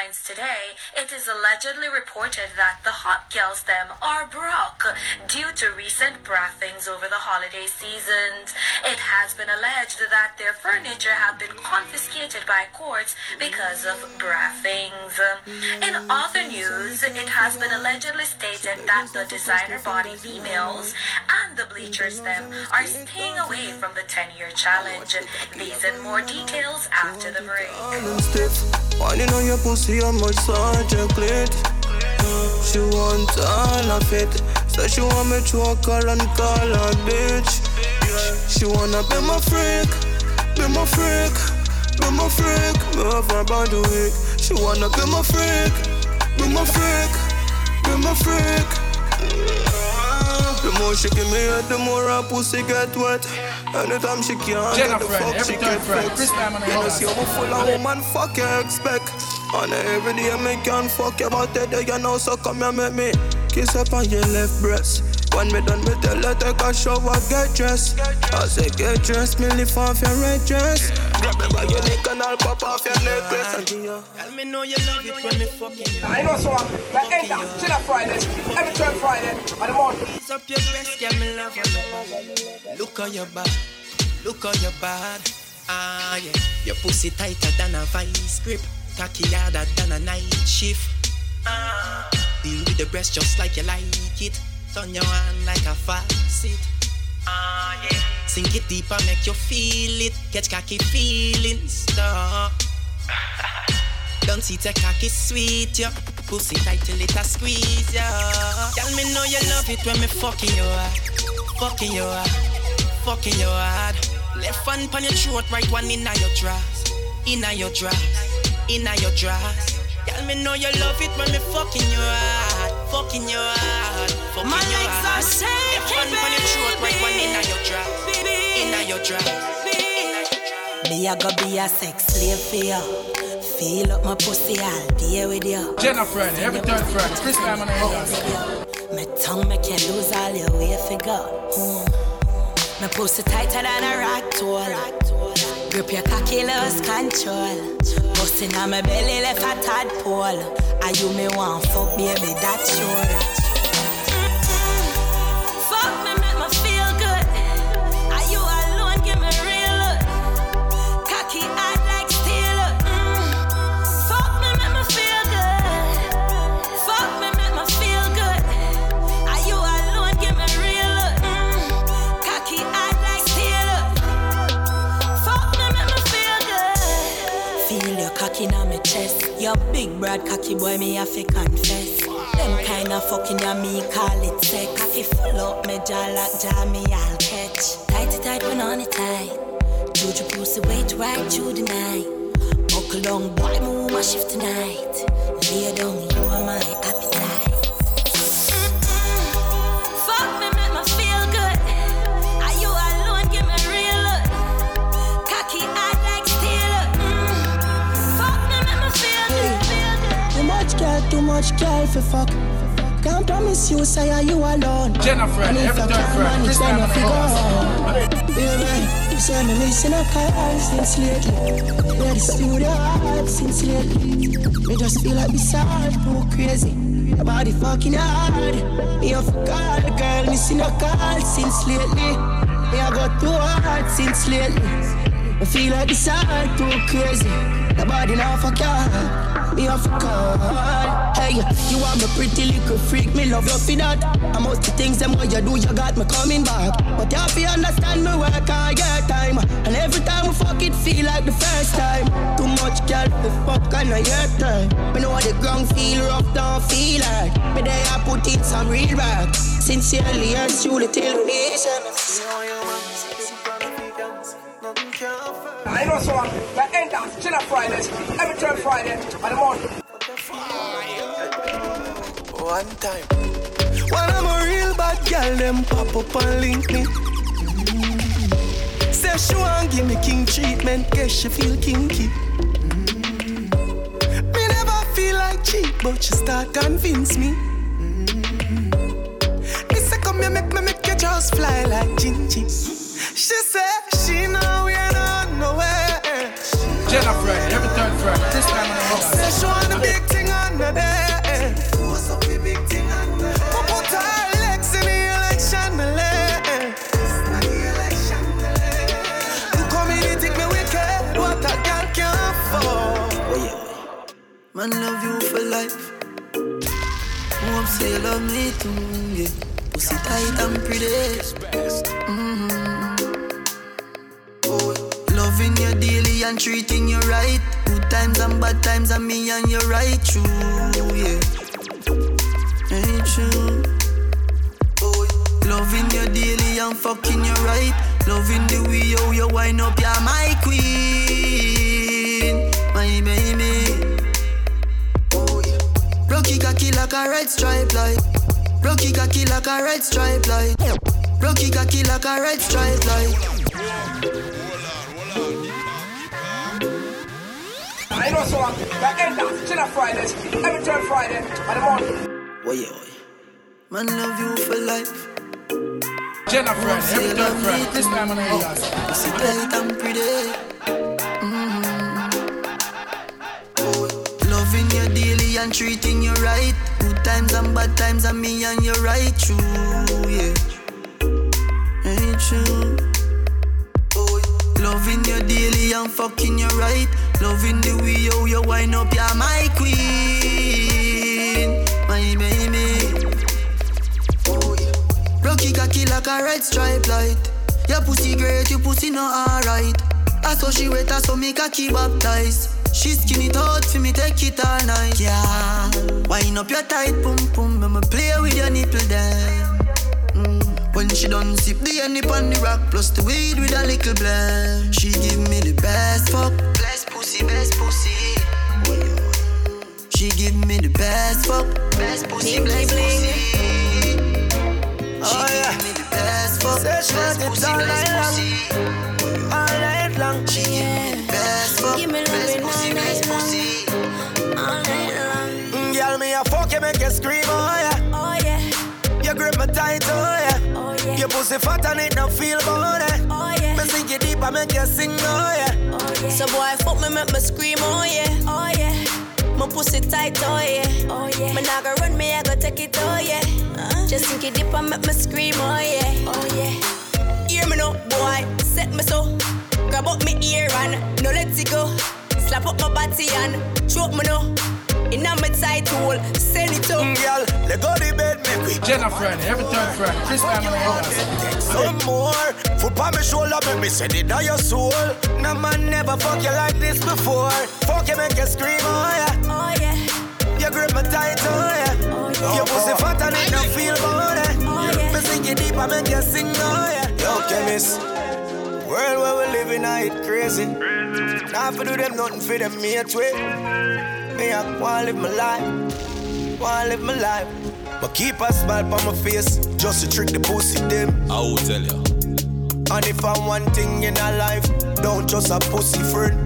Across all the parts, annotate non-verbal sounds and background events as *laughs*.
headlines today, it is allegedly reported that the hot girls them are broke due to recent brathings over the holiday seasons. It has been alleged that their furniture have been confiscated by courts because of brathings. In other news, it has been allegedly stated that the designer body females and the bleachers them are staying away from the 10-year challenge. These and more details after the break. Winding on your pussy, how much subject lit. She want all of it. So she want me to walk her and call her bitch. She wanna be my freak, be my freak, be my freak. Me have her body weak. She wanna be my freak, be my freak, be my freak. The more she give me head, the more her pussy get wet. Anytime she can't get the Jennifer, fuck, she get Friday, fucked. Chris Diamond and You know, see how full of woman, fuck you expect. And every day me can fuck you, but today you know, so come here, make me kiss up on your left breast. When me done with the let take a shower, get dressed. I say get dressed, me lift off your red dress. Grab me by your neck and I'll pop off your necklace. And Tell me know you love it when me fucking I know so. Like end up, chill up Friday, every third Friday, and the morning. Ease up your breast, yeah, me love you. Look how you bad, look how you bad. Ah, yeah. Your pussy tighter than a vice grip, cocky harder than a night shift. Ah, deal with the breast just like you like it. Turn your hand like a faucet. Ah, yeah. Sink it deeper, make you feel it. Catch cocky feelings, stop. *laughs* Don't see the cocky sweet, yeah. Pussy tight till it a squeeze, yeah. Tell me know you love it when me fucking you hard. Fucking you hard. Fucking you hard. Left hand on your throat, right one inna your dress. Inna your dress. Inna your dress. Tell me know you love it when me fucking you hard. Fucking you hard. Baby. inna your dress. Inna your dress. Me a go be a sex slave for you. Feel up my pussy all day with you. Jennifer, every third Friday, Chris Diamond and Ross. My tongue make you lose all your way figure. Mm. My pussy tighter than a rock tool. Grip your cocky, lose control. Busting on my belly left a tadpole. Are you me want fuck, baby? That's sure. Your big broad cocky boy, me have to confess. Them kind of fucking ya me call it sex. Cocky full up me jaw like jaw me I'll catch. Tighty tight when on it tight. Juju pussy wait right through the night. Buckle down, boy, move my shift tonight. Lay down, much girl for fuck. Can't promise you, say are you alone. Jennifer, and if every I can't manage, then I figure. Baby, you say me missing a car since lately. Yeah, the studio hard since lately. Me just feel like this hard, too crazy. Your body fucking hard. Me a call, girl, missing a call since lately. Me I got too hard since lately. I feel like this hard, too crazy. Your body now for car. Me a call. Hey, you are my pretty little freak. Me love you for that. And most the things them what you do, you got me coming back. But you have to understand me work all your time. And every time we fuck it, feel like the first time. Too much girl to fuck I your time. Me know the ground feel rough, don't feel like. Me there I put in some real back. Sincerely and truly till me. say me I know so. Like end up, chill up Friday, every third Friday, and the morning. One time. When I'm a real bad girl, them pop up and link me. Mm. Say she want give me king treatment, guess she feel kinky. Mm. Me never feel like cheap, but she start convince me. Mm. Me say come here, make me make you just fly like Gingy. She say she know Jenna Friday, every third Friday, this time on the road. Say she want the big thing on the day. Up, legs in the election. You take me wicked, what a girl can afford. Oh, yeah. Man, love you for life. Hope say you love me too, yeah. Pussy tight and pretty. Mm-hmm. Loving you daily and treating you right. Good times and bad times and me and you right true, yeah. Ain't true. Oh, loving you daily and fucking you right. Loving the way how you wind up, you're my queen, my baby. Rocky cocky like a red stripe light. Rocky cocky like a red stripe light. Rocky cocky like a red stripe light. Know so the end of Chiller Fridays, every turn Friday, and the morning. Boy, boy. Man love you for life. Jenna Friday, every third Friday. Chris Diamond and Gas. Pussy tight and pretty. Mm-hmm. Oh, Loving you daily and treating you right. Good times and bad times and me and you right true, yeah. Ain't true. Oh, Loving you daily and fucking you right. Loving the way how you wind up, you're my queen, my baby. Oh, yeah. Rocky cocky like a red stripe light. Your pussy great, your pussy not alright. I saw she wet, I saw me cocky baptized. She skin it out for me, take it all night. Yeah, wind up your tight pum pum, I'ma play with your nipple then. Mm. When she done sip the honey on the rock, plus the weed with a little blend. She give me the best fuck, pussy, best pussy. She give me the best fuck, best pussy, best pussy. Oh yeah. Me the best fuck, Say she best pussy, all best night pussy. All night long. She give me the best fuck, Give me best pussy, all best pussy. All night long. Mm, Girl, me a fuck you, make you scream, oh yeah. Oh yeah, You grip me tight, oh yeah. Your pussy fat and it don't feel bad. oh yeah, Me sink you deep, I make you sing, oh yeah. oh yeah. So boy, fuck me, make me scream, oh yeah, oh yeah. My pussy tight, oh yeah, oh yeah. Me nah go run me, I go take it, oh yeah. Uh, just sink it deep and make me scream, oh yeah, oh yeah. Hear me now, boy, set me so. Grab up me ear and no let it go. Slap up my body and choke me now. In a me tight hole, send it up. Girl, let go the bed, make we Jenna Friday, every third Friday. Chris Diamond and Gas. Take some more. Foot on my shoulder, make me send it down your soul. No man never fuck you like this before. Fuck you, make you scream, oh yeah. Oh yeah, You grip me tight, oh yeah. oh yeah. Your pussy fat and it don't feel bad. Oh, yeah. Me sink you deep, I make you sing, oh yeah. Yo, chemist. World where we living, I it crazy. Now for do them nothing for them mate way. Me I wanna live my life, wanna live my life. But keep a smile on my face, just to trick the pussy them. I will tell ya. And if I one thing in a life, don't just a pussy friend.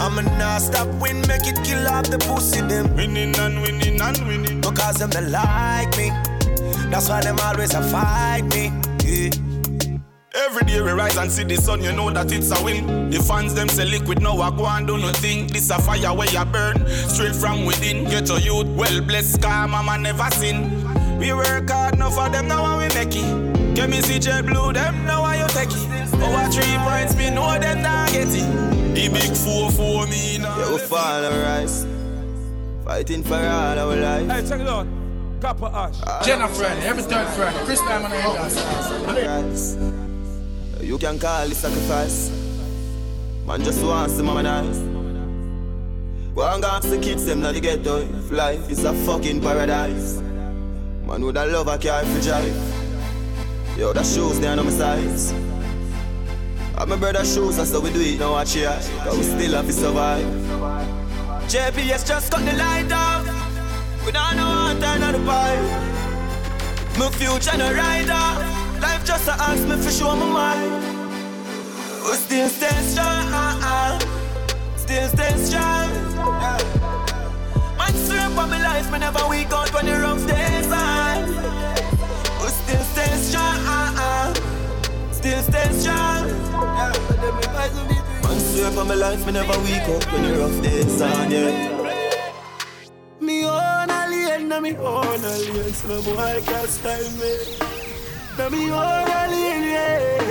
I'ma not stop win, make it kill off the pussy them. Winning and winning and winning. Because them they like me. That's why them always a fight me. Yeah. Every day we rise and see the sun, you know that it's a win. The fans them say liquid, now I go and do nothing. This a fire where you burn, straight from within. Get your youth, well blessed, car mama never sin. We work hard, no for them, now and we make it. Get me see jet blue, them now why you take it. Over three points, me know them not get it. The big four for me now. Yeah, we fall and rise. Fighting for all our life. Hey, check it out. Copper Ash. Jenna Friday, every third Friday. Chris Diamond and Gas. You can call it sacrifice. Man just wants to mama nice. And ask the kids them now the ghetto. If life is a fucking paradise. Man with a love I carry for jive. Yo, the shoes they on my size. I'm my brother's shoes, that's how we do it now watch here. Cause we still have to survive. JPS just cut the light off. We don't know how to turn on the pipe. My future no rider. Life just a ask me for show my mind. We still stay strong. Still stay strong. Man swear for my life, me never weak out when the rough days on. We still stay strong. Still stay strong. Man swear for my life, me never weak out when the rough days on. Yeah. Me own alien, na me own alien, so no boy can't style me. Me own alien.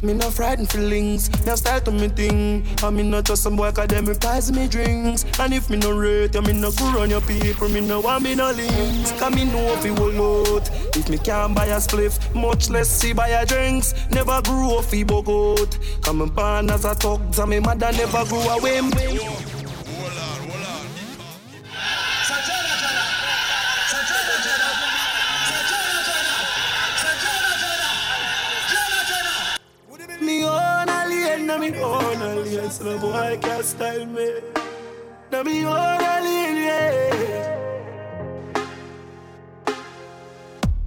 Me no frightened feelings, now start to me thing. I me not just some boy cause them replies me drinks. And if me no rate, I me no go run your people, me no want me no links. Cause me know if you will out. If me can't buy a spliff, much less see buy a drinks. Never grew up fi bogot. Come and pan as a talk, and me mother never grew away. Me so no boy can't style eh. me. Na me own alien, yeah.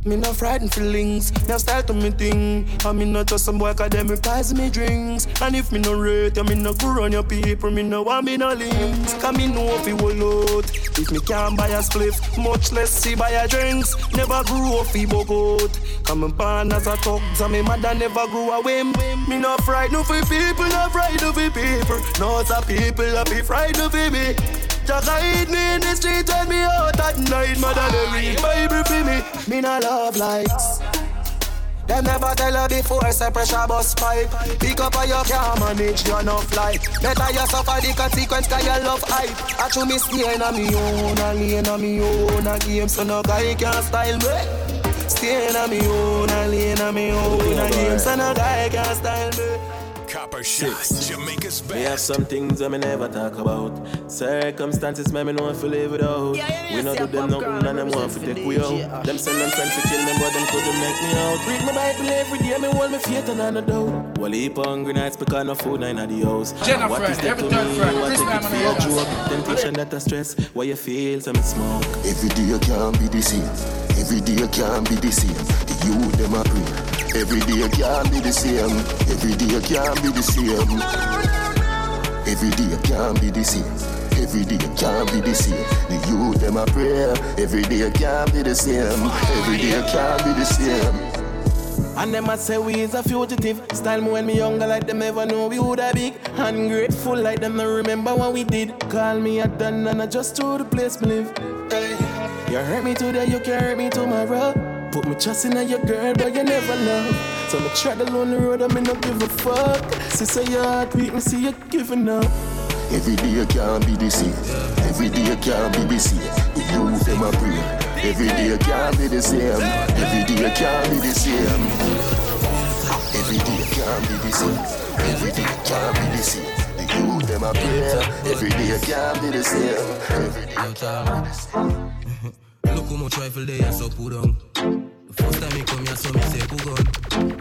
Me no frightened feelings, now start to me thing. I me not just some boy cause them replies me drinks. And if me no rate, I me no go run your people, me no want me no links. Cause me know if you will out. If me can't buy a spliff, much less see buy a drinks. Never grew up fi bogot. Come and pan as a talk, and me mother never grew away. Me no frightened for people, no frightened for people. No, it's a people, I be frightened for me. Just hide me in the street when me out at night. Mother, they read Bible for me. Me no love likes. Them never tell her before, say pressure bus pipe. Pick up or you can't manage your no life. Better you suffer the consequence cause you love hype. I chew me stay in me own, a lane on me own, a game so no guy can style me. Stay in me own, a lane on me own, a game so no guy can style me. Copper shots, Jamaica's Me have some things that me never talk about. Circumstances me me know if we live it out. we no do them nothing and them want to take we out. Them send them friends to kill me, but them couldn't make me out. Read my Bible every day, me hold me faith and I no doubt. Well, heap hungry nights because no food in the house. Jenna what friend, is that every to third me? friend, What Chris take it for a joke? Temptation that a stress. What you feel, some smoke. Every day you can't be the same. Every day can't be the same. The youth them a pray. Every day can't be the same. Every day can't be the same. Every day can't be the same. Every day can't be the same. The youth them a pray. Every day can't be the same. Every day can't be the same. And them a say we is a fugitive. Style me when me younger like them ever know we woulda big. Ungrateful like them no remember what we did. Call me a done and I just to the place me live. Hey. You hurt me today, you can hurt me tomorrow. Put me trust in your girl, but you never love. So me try the road, I me no give a fuck. Sister, your heart weak, me see you giving up. Every day can't be the same. Every day can't be the same. The youth them a pray. Every day can't be the same. Every day can't be the same. Every day can't be the same. Every day can't be the same. The youth them a pray. Every day can't be the same. Every day can't be the same. Look how much rifle they are so put on. The first time you come here, so me say put gun.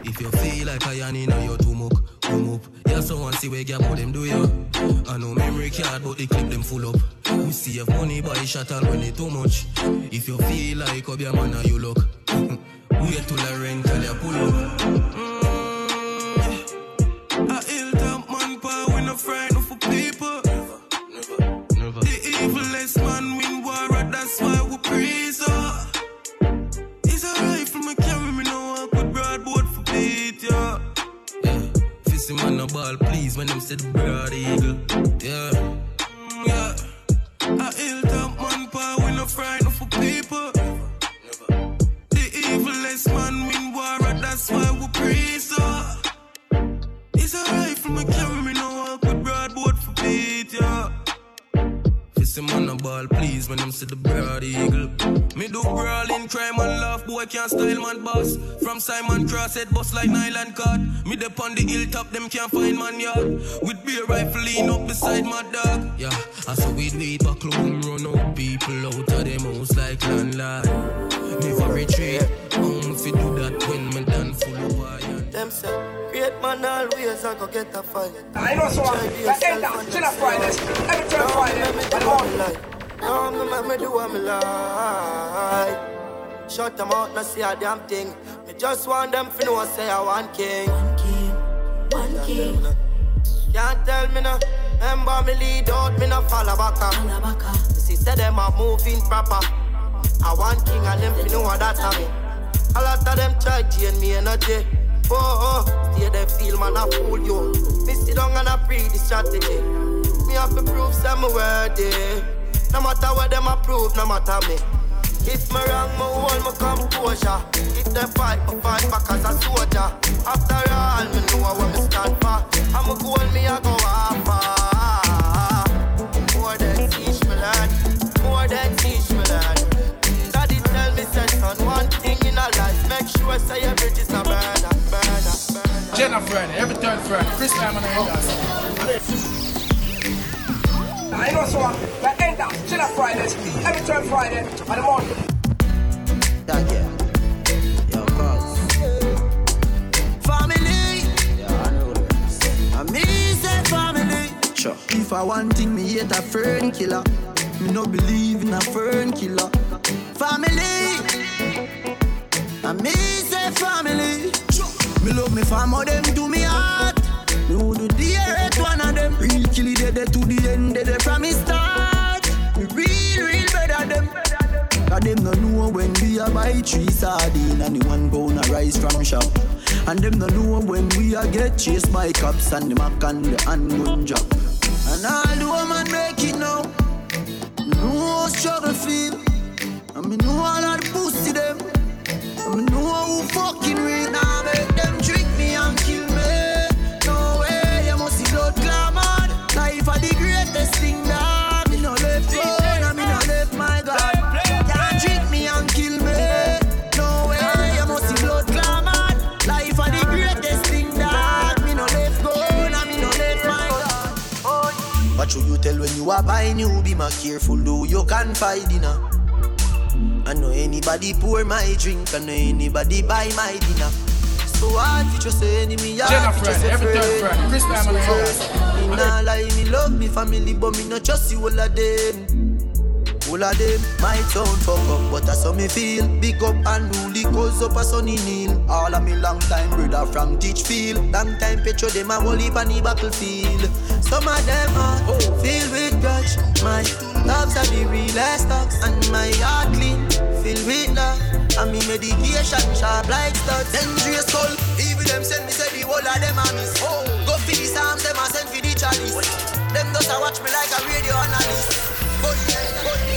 If you feel like I am in your too much, come up. Yeah, someone see where gap them do you. I know memory card, but the clip them full up. We see save money buy shot and when it too much. If you feel like up your man, now you look. we *laughs* Wait to I rent till you pull up. Mm, a hilltop man power, we no frightened for people. The evilest fist man no ball, please, when them the broad eagle, yeah. Yeah. A hilltop man power, we no frightened for people. Never. The evilest man win war, that's why we praise her. It's a rifle, me carry Him on the ball, please, when them see the broad eagle. Me do brawling, crime and laugh, boy can't style man boss. From Simon Cross, head bust like nylon cord. Me dep on the hilltop, them can't find man yard. With beer rifle lean up beside my dog. Yeah, I saw we wait back home, run out people out of them house like landlord. Never retreat, um, if you do that when Them say, great man always I go get a fight. I know so. That end up, chill up Fridays. Every turn Friday. And all. No, me make me do what me like. Shut them out, not see a damn thing. Me just want them to know say I want king. One king, one king. Can't tell me no. Remember me lead out, me no follow back. Me see say them a moving proper. I want king and them to know what that I mean. A lot of them try drain me energy. Oh, oh, stay there feel man I fool you. Me sit down and I pre the strategy. Me have to prove some worthy. No matter what them approve, no matter me. If me wrong, me hold my composure. If they fight, me fight back as a soldier. After all, me know where me stand for. I'm a goal, me I go after. More than teach me learn, more than teach me learn. Daddy tell me, say son, one thing in a life, make sure say your 10 on Friday, every third Friday. Chris time on the Enders. I know so, end up, chill on Fridays, every third Friday on the morning. Thank you. Yo, cause. Family. Yeah, I know. Me say family. Sure. If I want thing, me hate a fern killer. Me no believe in a fern killer. Family. family. I miss me love me family, them do me heart. Me would do the earth one of them. Real kill it dead to the end, dead from me start. Me real, real better them. Cause them no know when we a buy three sardine and the one pound a rice from shop. And them no know when we a get chased by cops and the mac and the handgun drop. And all the woman make it now. Me know how struggle feel. And me know all the pussy them. Know who fucking. Now make them me and kill me. No way, you must blood. Life the greatest thing that me no left and me no left my God. Can't me and kill me. No way, you must blood. Life the greatest thing that me no left go and me no left my God. What should you tell when you are buying you? Be more careful, though you can find dinner. I know anybody pour my drink, I know anybody buy my dinner. So hard for just say enemy, hard for just every friend. Friday. Chris Diamond and Me nah lie, me love me family, but me not trust you all of them. All of them my sound fuck up, but that's how me feel. Big up and rule cause up a sunny kneel. All of me long time brother from Teachfield. Long time petro them a whole heap on the battlefield. Some of them are oh. filled with grudge. My loves are the realest stocks, and my heart clean, filled with love. And me medication sharp like studs. Dangerous soul, even them send me say the whole of them a miss. Oh, go for the psalms, them a send for the chalice. Them just a watch me like a radio analyst. Gun, gun,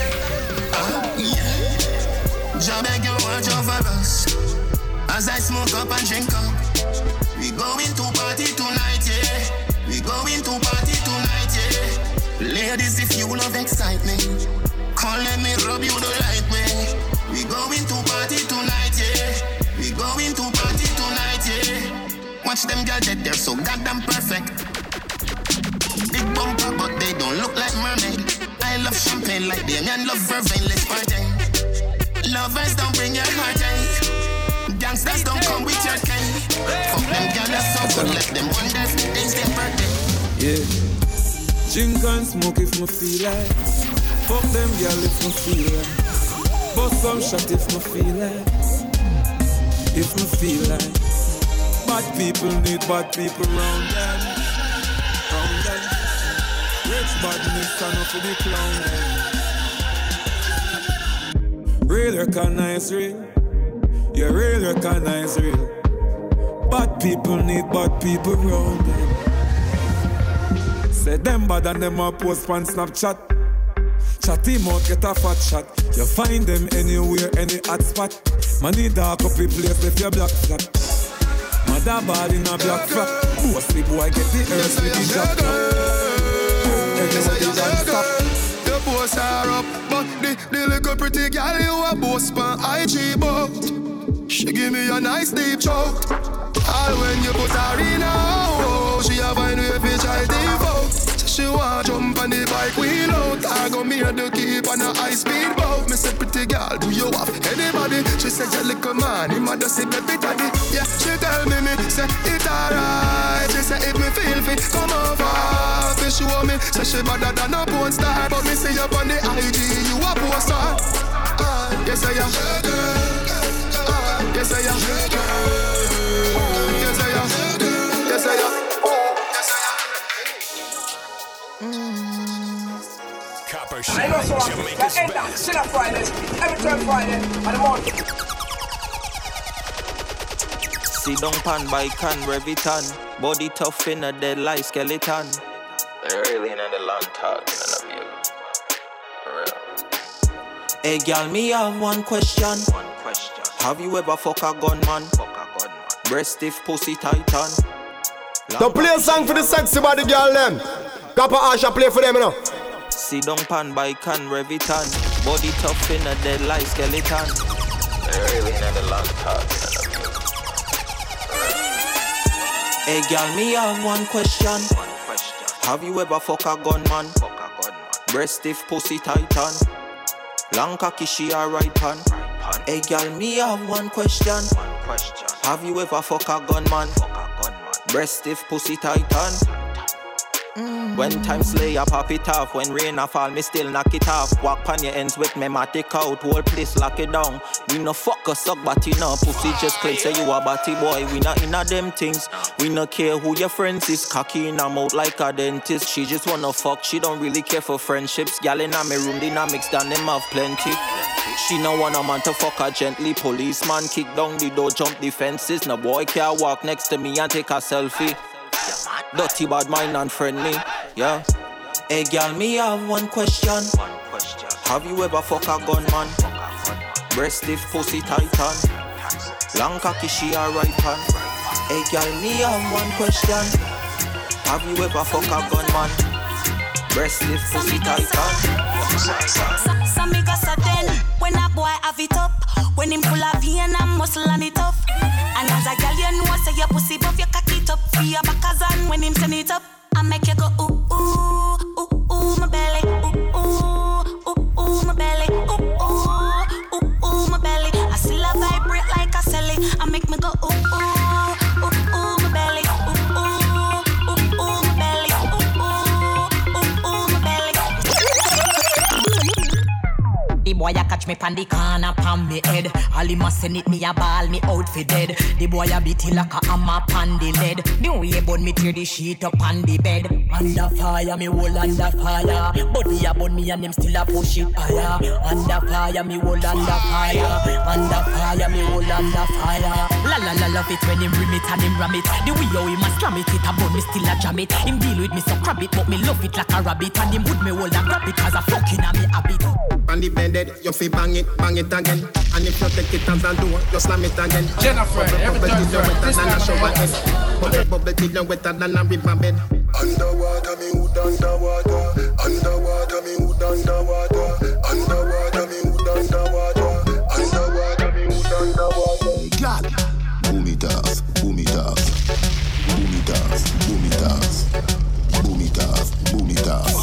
Jah beg you watch over us As I smoke up and drink up We going to party tonight, yeah We going to party tonight, yeah Ladies, if you love excitement Come let me rub you the right way We going to party tonight, yeah We going to party tonight, yeah Watch them girls that they're so goddamn perfect Big bumper, but they don't look like mermaid. I love champagne like Damien love vervain. Let's party. Lovers don't bring your heartache. Eh. Gangsters don't come with your cane. Fuck them girls so good. Let them wonder if it's their birthday. Yeah. Drink and smoke if me feel like. Fuck them girl if me feel like. Bust some shot if me feel like. If me feel like. Bad people need bad people round them. Round them. Rich badness and up for the clown them. Real recognize real. You real recognize real. Bad people need bad people round them. Say them bad and them a post on Snapchat. Chat him out, get a fat shot. You find them anywhere, any hot spot. Money dark up the place, if you black flat. Mother bad in a black flat. Bossy boy get the earth with the jack Everybody dance stop. Your posts are up, but the, the little pretty girl you a boss pan IG but She give me a nice deep choke. All when you put her in a oh, she a find way fi try devote. She want jump on the bike wheel out. I go me and the keep on a high speed boat. Me say pretty girl, do you have anybody? She said you little man, him a just say baby daddy. Yeah, she tell me me say it alright. She say if me feel fit, come over. Fi show me, say she better than a porn star. But me see you on the IG, you a poster. Uh, yes I am. Uh, yes I am. Yes I am. Yes I am. Know so like end up, best. Chilla Fridays, every third Friday, and the morning. Sit down pan by can Revitan. Body tough in a dead like skeleton. Really in the long talk, in the For real. Hey, girl, me have one question. Have you ever fuck a gunman? Breast stiff, pussy tight on. Don't play a song for the sexy body girl them. Copper Asha play for them, you know. Down pan by can Revitan. Body tough in a dead like skeleton. Really never long Hey girl, me have one question. One question. Have you ever fuck a gunman? Breast stiff, pussy tight on. Long cocky, she a right pan. Hey girl, me have one question. One question. Have you ever fuck a gunman? Breast stiff, pussy tight on. Mm. When time slay, I pop it off. When rain a fall, me still knock it off. Walk on your ends with me, matic out. Whole place lock it down. We no fuck a suck body no pussy just clay say you a body boy. We not in a them things. We no care who your friends is. Cocky in her mouth like a dentist. She just wanna fuck. She don't really care for friendships. Gal in a me room, dynamics down them have plenty. She no want a man to fuck her gently. Policeman kick down the door, jump the fences. No boy can't walk next to me and take a selfie. Dirty bad mind and friendly, yeah. Hey girl, me have one question. Have you ever fuck a gunman? Breast stiff, pussy tight on. Long cocky, she a right hand. Hey girl, me have one question. Have you ever fuck a gunman? Breast stiff, pussy tight on. Some me boy have it up, when him full of vein and muscle and it tough. And as a girl, you know say your pussy buff, you cock it up. For your back when him send it up, I make you go ooh ooh ooh ooh my belly, boy a catch me pan the corner pan me head. All him a send it me a ball me out for dead. The boy a beat it like a hammer pan the lead. The way bun me tear the sheet up on the bed. Under fire me hold under fire. Me a bun me and them still a push it higher. Under fire me hold under fire. Under fire me hold under fire. La la la love it when him rim it and him ram it. The way how him a slam it, it a bun me still a jam it. Him deal with me so crab it, but me love it like a rabbit. And him would me hold and grab it cause I fucking a me habit. On the bended, you fi bang it, bang it again. And if you take it as a door, you slam it again. Jennifer, every time you you're- wetter this than a shower head. Bubble bubble till you wetter than a river bed. Underwater, me hood underwater. Underwater, me hood underwater. Underwater, me hood underwater. Underwater, me hood underwater. God. Boom it off, boom it off. Boom it off, boom it off. Boom it off, boom it off.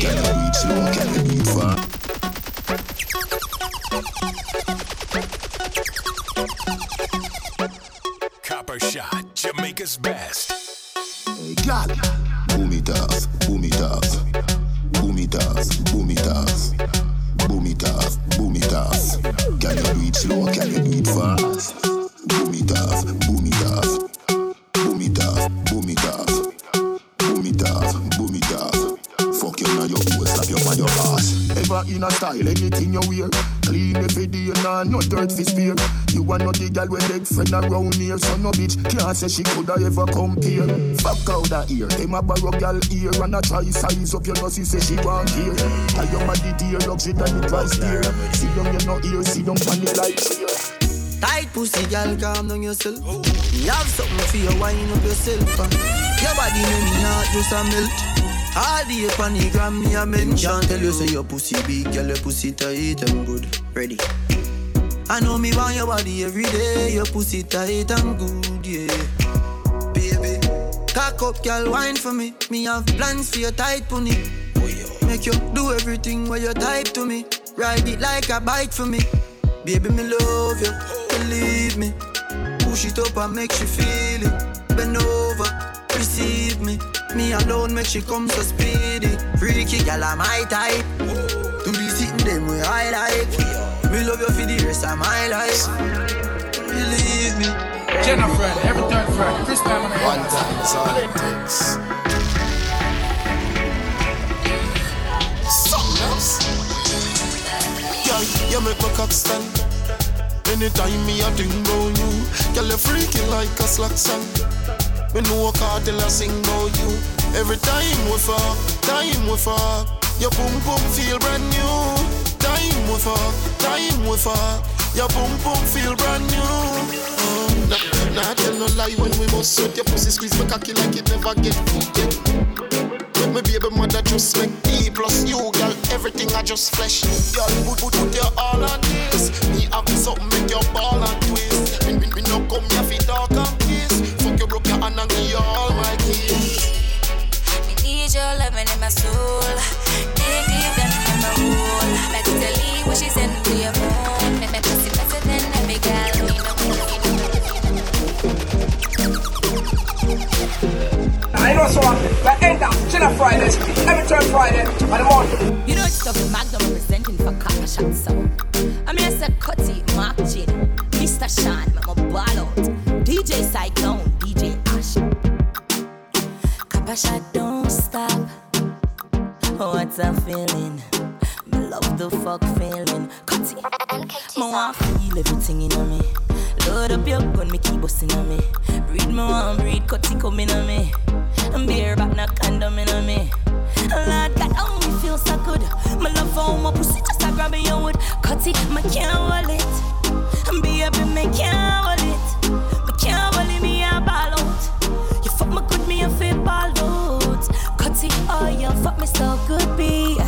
Can you beat slow, can you beat fast? Friend around here, so no bitch can't say she coulda ever compare. Fuck out that ear, them a borrow girl ear and a try size up your nose, say she want here. Tell your body dear, luxury than the price dear. See down you no ear, see down on the light here. Tight pussy, girl, calm down yourself. Me have something for you, wind up yourself. Your body make me not just a melt. All the up the gram, me a mention. Tell you say your pussy big, girl, your pussy tight and good. Ready? I know me want your body every day. Your pussy tight and good, yeah. Baby, cock up, girl, wine for me. Me have plans for your tight pony. Make you do everything where you type to me. Ride it like a bike for me. Baby, me love you, believe me. Push it up and make you feel it. Bend over, receive me. Me alone make she come so speedy. Freaky gal, I'm my type. Do the sitting them way I like. Me love you for the of my life. Believe me. Jennifer, every third Friday. Chris time on the One time, it's all it takes. Something else. Girl, you make my cock stand. Anytime me a think about you, girl you freaky like a slack song. Me know a cartel a sing about you. Every time we fuck, time we fuck, your boom boom feel brand new. time we fuck, time we fuck. Your boom boom feel brand new. Oh, nah, nah, tell no lie when we bust out your pussy squeeze my cocky like it never get. With me baby mother just make me plus you, girl. Everything I just flesh. Girl, put put put your all on this. Me have something make your ball and twist. Me, me, me no come here fi talk and kiss. Fuck you broke your hand and give you all my keys. Me need your loving in my soul. Dig deep to tell you what she sent to your phone. Make me pussy better than every girl. Me I know so like enter, chill Fridays, every turn Friday, and the morning. You know it's stuff Magnum representing for Copper Shot so I mean I said Cutty, Mark J, Mr. Sean, I'm a ball out. DJ Cyclone, DJ Ash. Copper shot don't stop. Oh, what a feeling. Love the fuck feeling. Cut it. Me want feel everything in me. Load up your gun, me keep busting on me. Breed me want breed, cut it come in on me. And beer back no condom in me. Lord God, oh me feel so good. My love for my pussy just a grab your wood. Cut it, me can't hold it. And be up me can't hold it. Me can't hold it, me a ball out. You fuck me good, me a fit ball out. Cut it, oh you fuck me so good, be.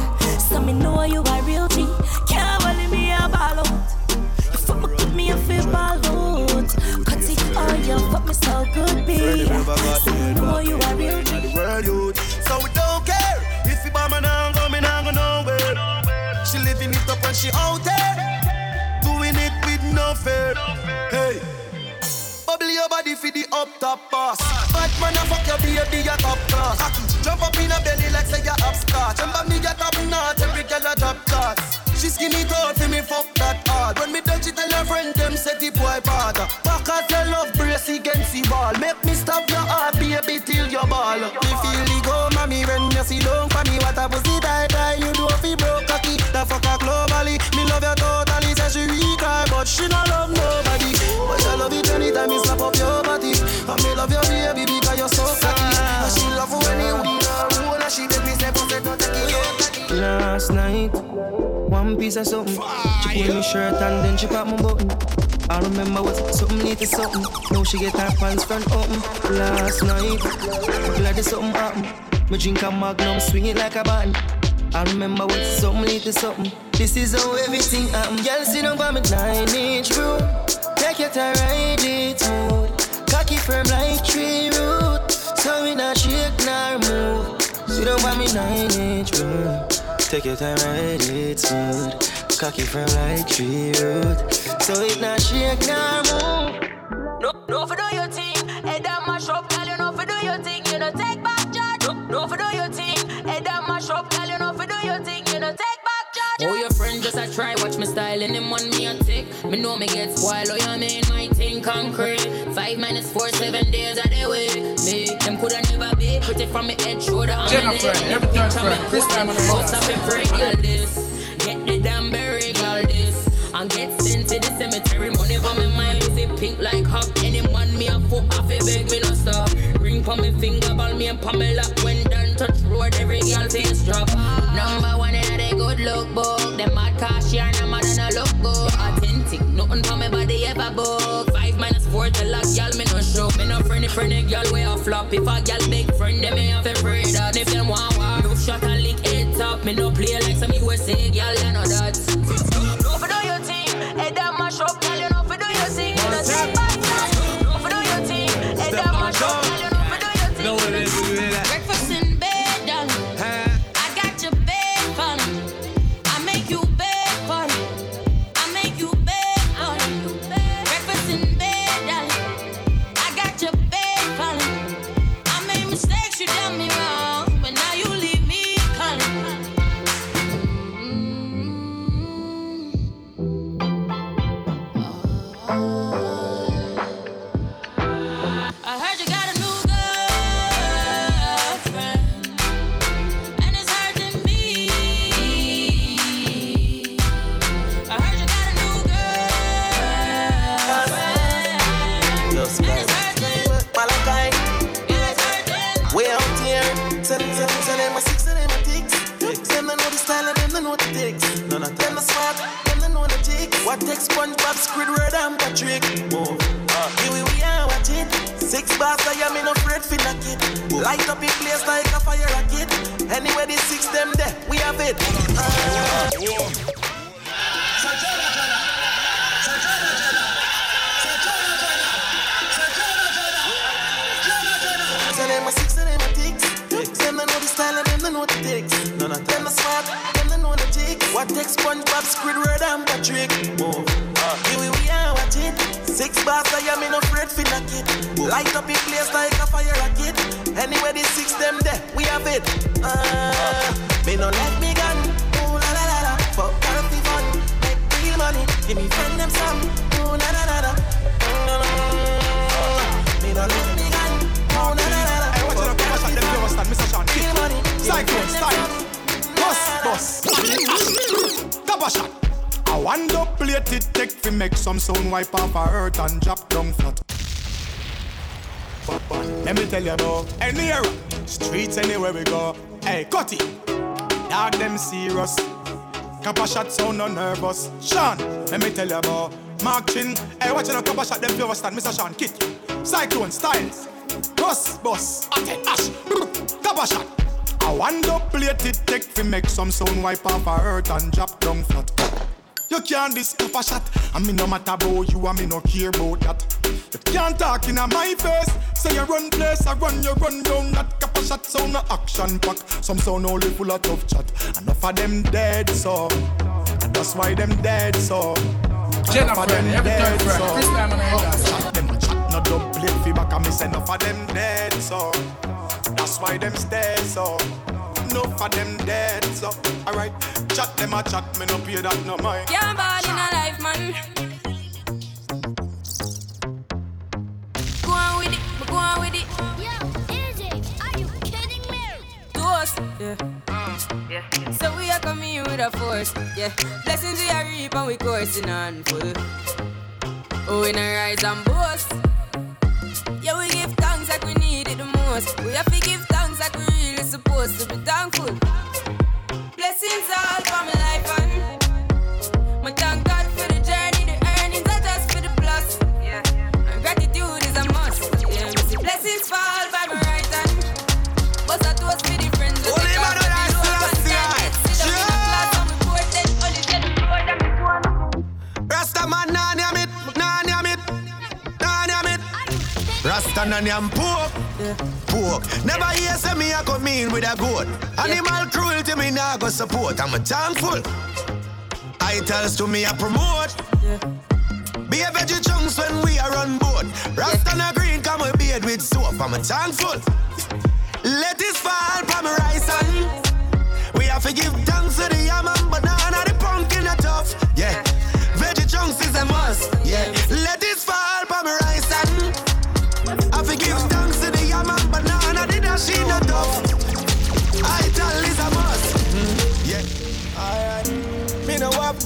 So me know you a real G. Can't it, me a ball out. You fuck me good, me a fit ball out. Cut it, oh you fuck me so good, be. So me know you a real G. the world youth. So we don't care if you bomb and I'm coming, I'm go nowhere. She living it up and she out there, doing it with no fear. Hey. Your body for the up top boss. Bad man, I fuck your baby, your top class. Jump up in her belly like say you're upstart. Remember me get top notch, every girl a top class. She skinny tall for me, fuck that hard. When me touch it, tell her friend them set the boy bad. Piece of something. She pull me shirt and then she pop my button. I remember what something need to something. Now she get her pants front open. Last night, glad there's something happen. Me drink a magnum, swing it like a button. I remember what something need to something. This is how everything happen. Girl, sit down by me nine inch room. Take your time, ride it smooth. Cocky firm like tree root. So we not shake nor move. Sit down by me nine inch room. Take your time, ride it smooth. Cocky from like tree root. So it not shake nor move. No, no for do your thing. Head down mash up, girl. You know for do your thing. You know take back charge. No, no for do your thing. Head down mash up, girl. You know for do your thing. You know take back charge. Oh, just a try, watch me style and them one me a tick. Me know me get spoiled, oh yeah, me in my thing concrete. Five minutes, four, seven days of the way. Me, them coulda never be pretty from me head, shoulder, Jenna my friend, every time me friend, cool, time on the road. stop and pray, girl, this. Get the damn berry, girl, this. And get sent to the cemetery, money for me mind, it pink like hop. Any man me a foot off, it beg me no stop. Ring for me finger, ball me and Pamela. When done touch road, every girl face drop. Number one good look book. Them mad cash here, no mad and no look good. Authentic, nothing for me body ever book. Five minus four, the lock, y'all me no show. Me no friendly, friendly girl way a flop. If a girl big friend, them me have to pray that. If them want war, no shot and lick it up. Me no play like some USA girl, you know that. Sound no nervous. Sean, let me tell you about Mark Chin. Hey, watching a couple shot them feel stand, Mr. Sean Kit. Cyclone styles. Boss, boss. Atten, ash. Couple shot. I want to plate it take fi make some sound wipe off a earth and drop down flat. You can't discuss a shot. I mean, no matter about you, I mean, no care about that. You can't talk in my face. Say you run place, I run, you run down that cap a shot. Sound no action pack. Some sound only full of tough chat. Enough of them dead, so. And that's why them dead, so. Jenna Enough of friend, them every dead, time so. Chris Diamond and Chat them a chat, no double plate feedback. I miss enough of them dead, so. That's why them dead, so. Enough of them dead, so. Alright, chat them a chat, me no pay that no mind. Can't ball in a life, man. Go on with it, go on with it. Yo, yeah. So we are coming with a force, yeah. Blessings we are reap and we coursing on full. Oh, we not rise and boast. Yeah, we give thanks like we need it the most. We have to give thanks like we really supposed to be thankful. Blessings all Nyam pork, pork. Never hear say me a come in with a goat. Animal cruelty me nah go support. I'm a thankful. Titles to me I promote. Be a veggie chunks when we are on board. Rasta a green come we beard with soap. I'm a thankful. Let this fall from rice and we have to give thanks to the yam and banana, the pumpkin are tough. Yeah, veggie chunks is a must. Yeah,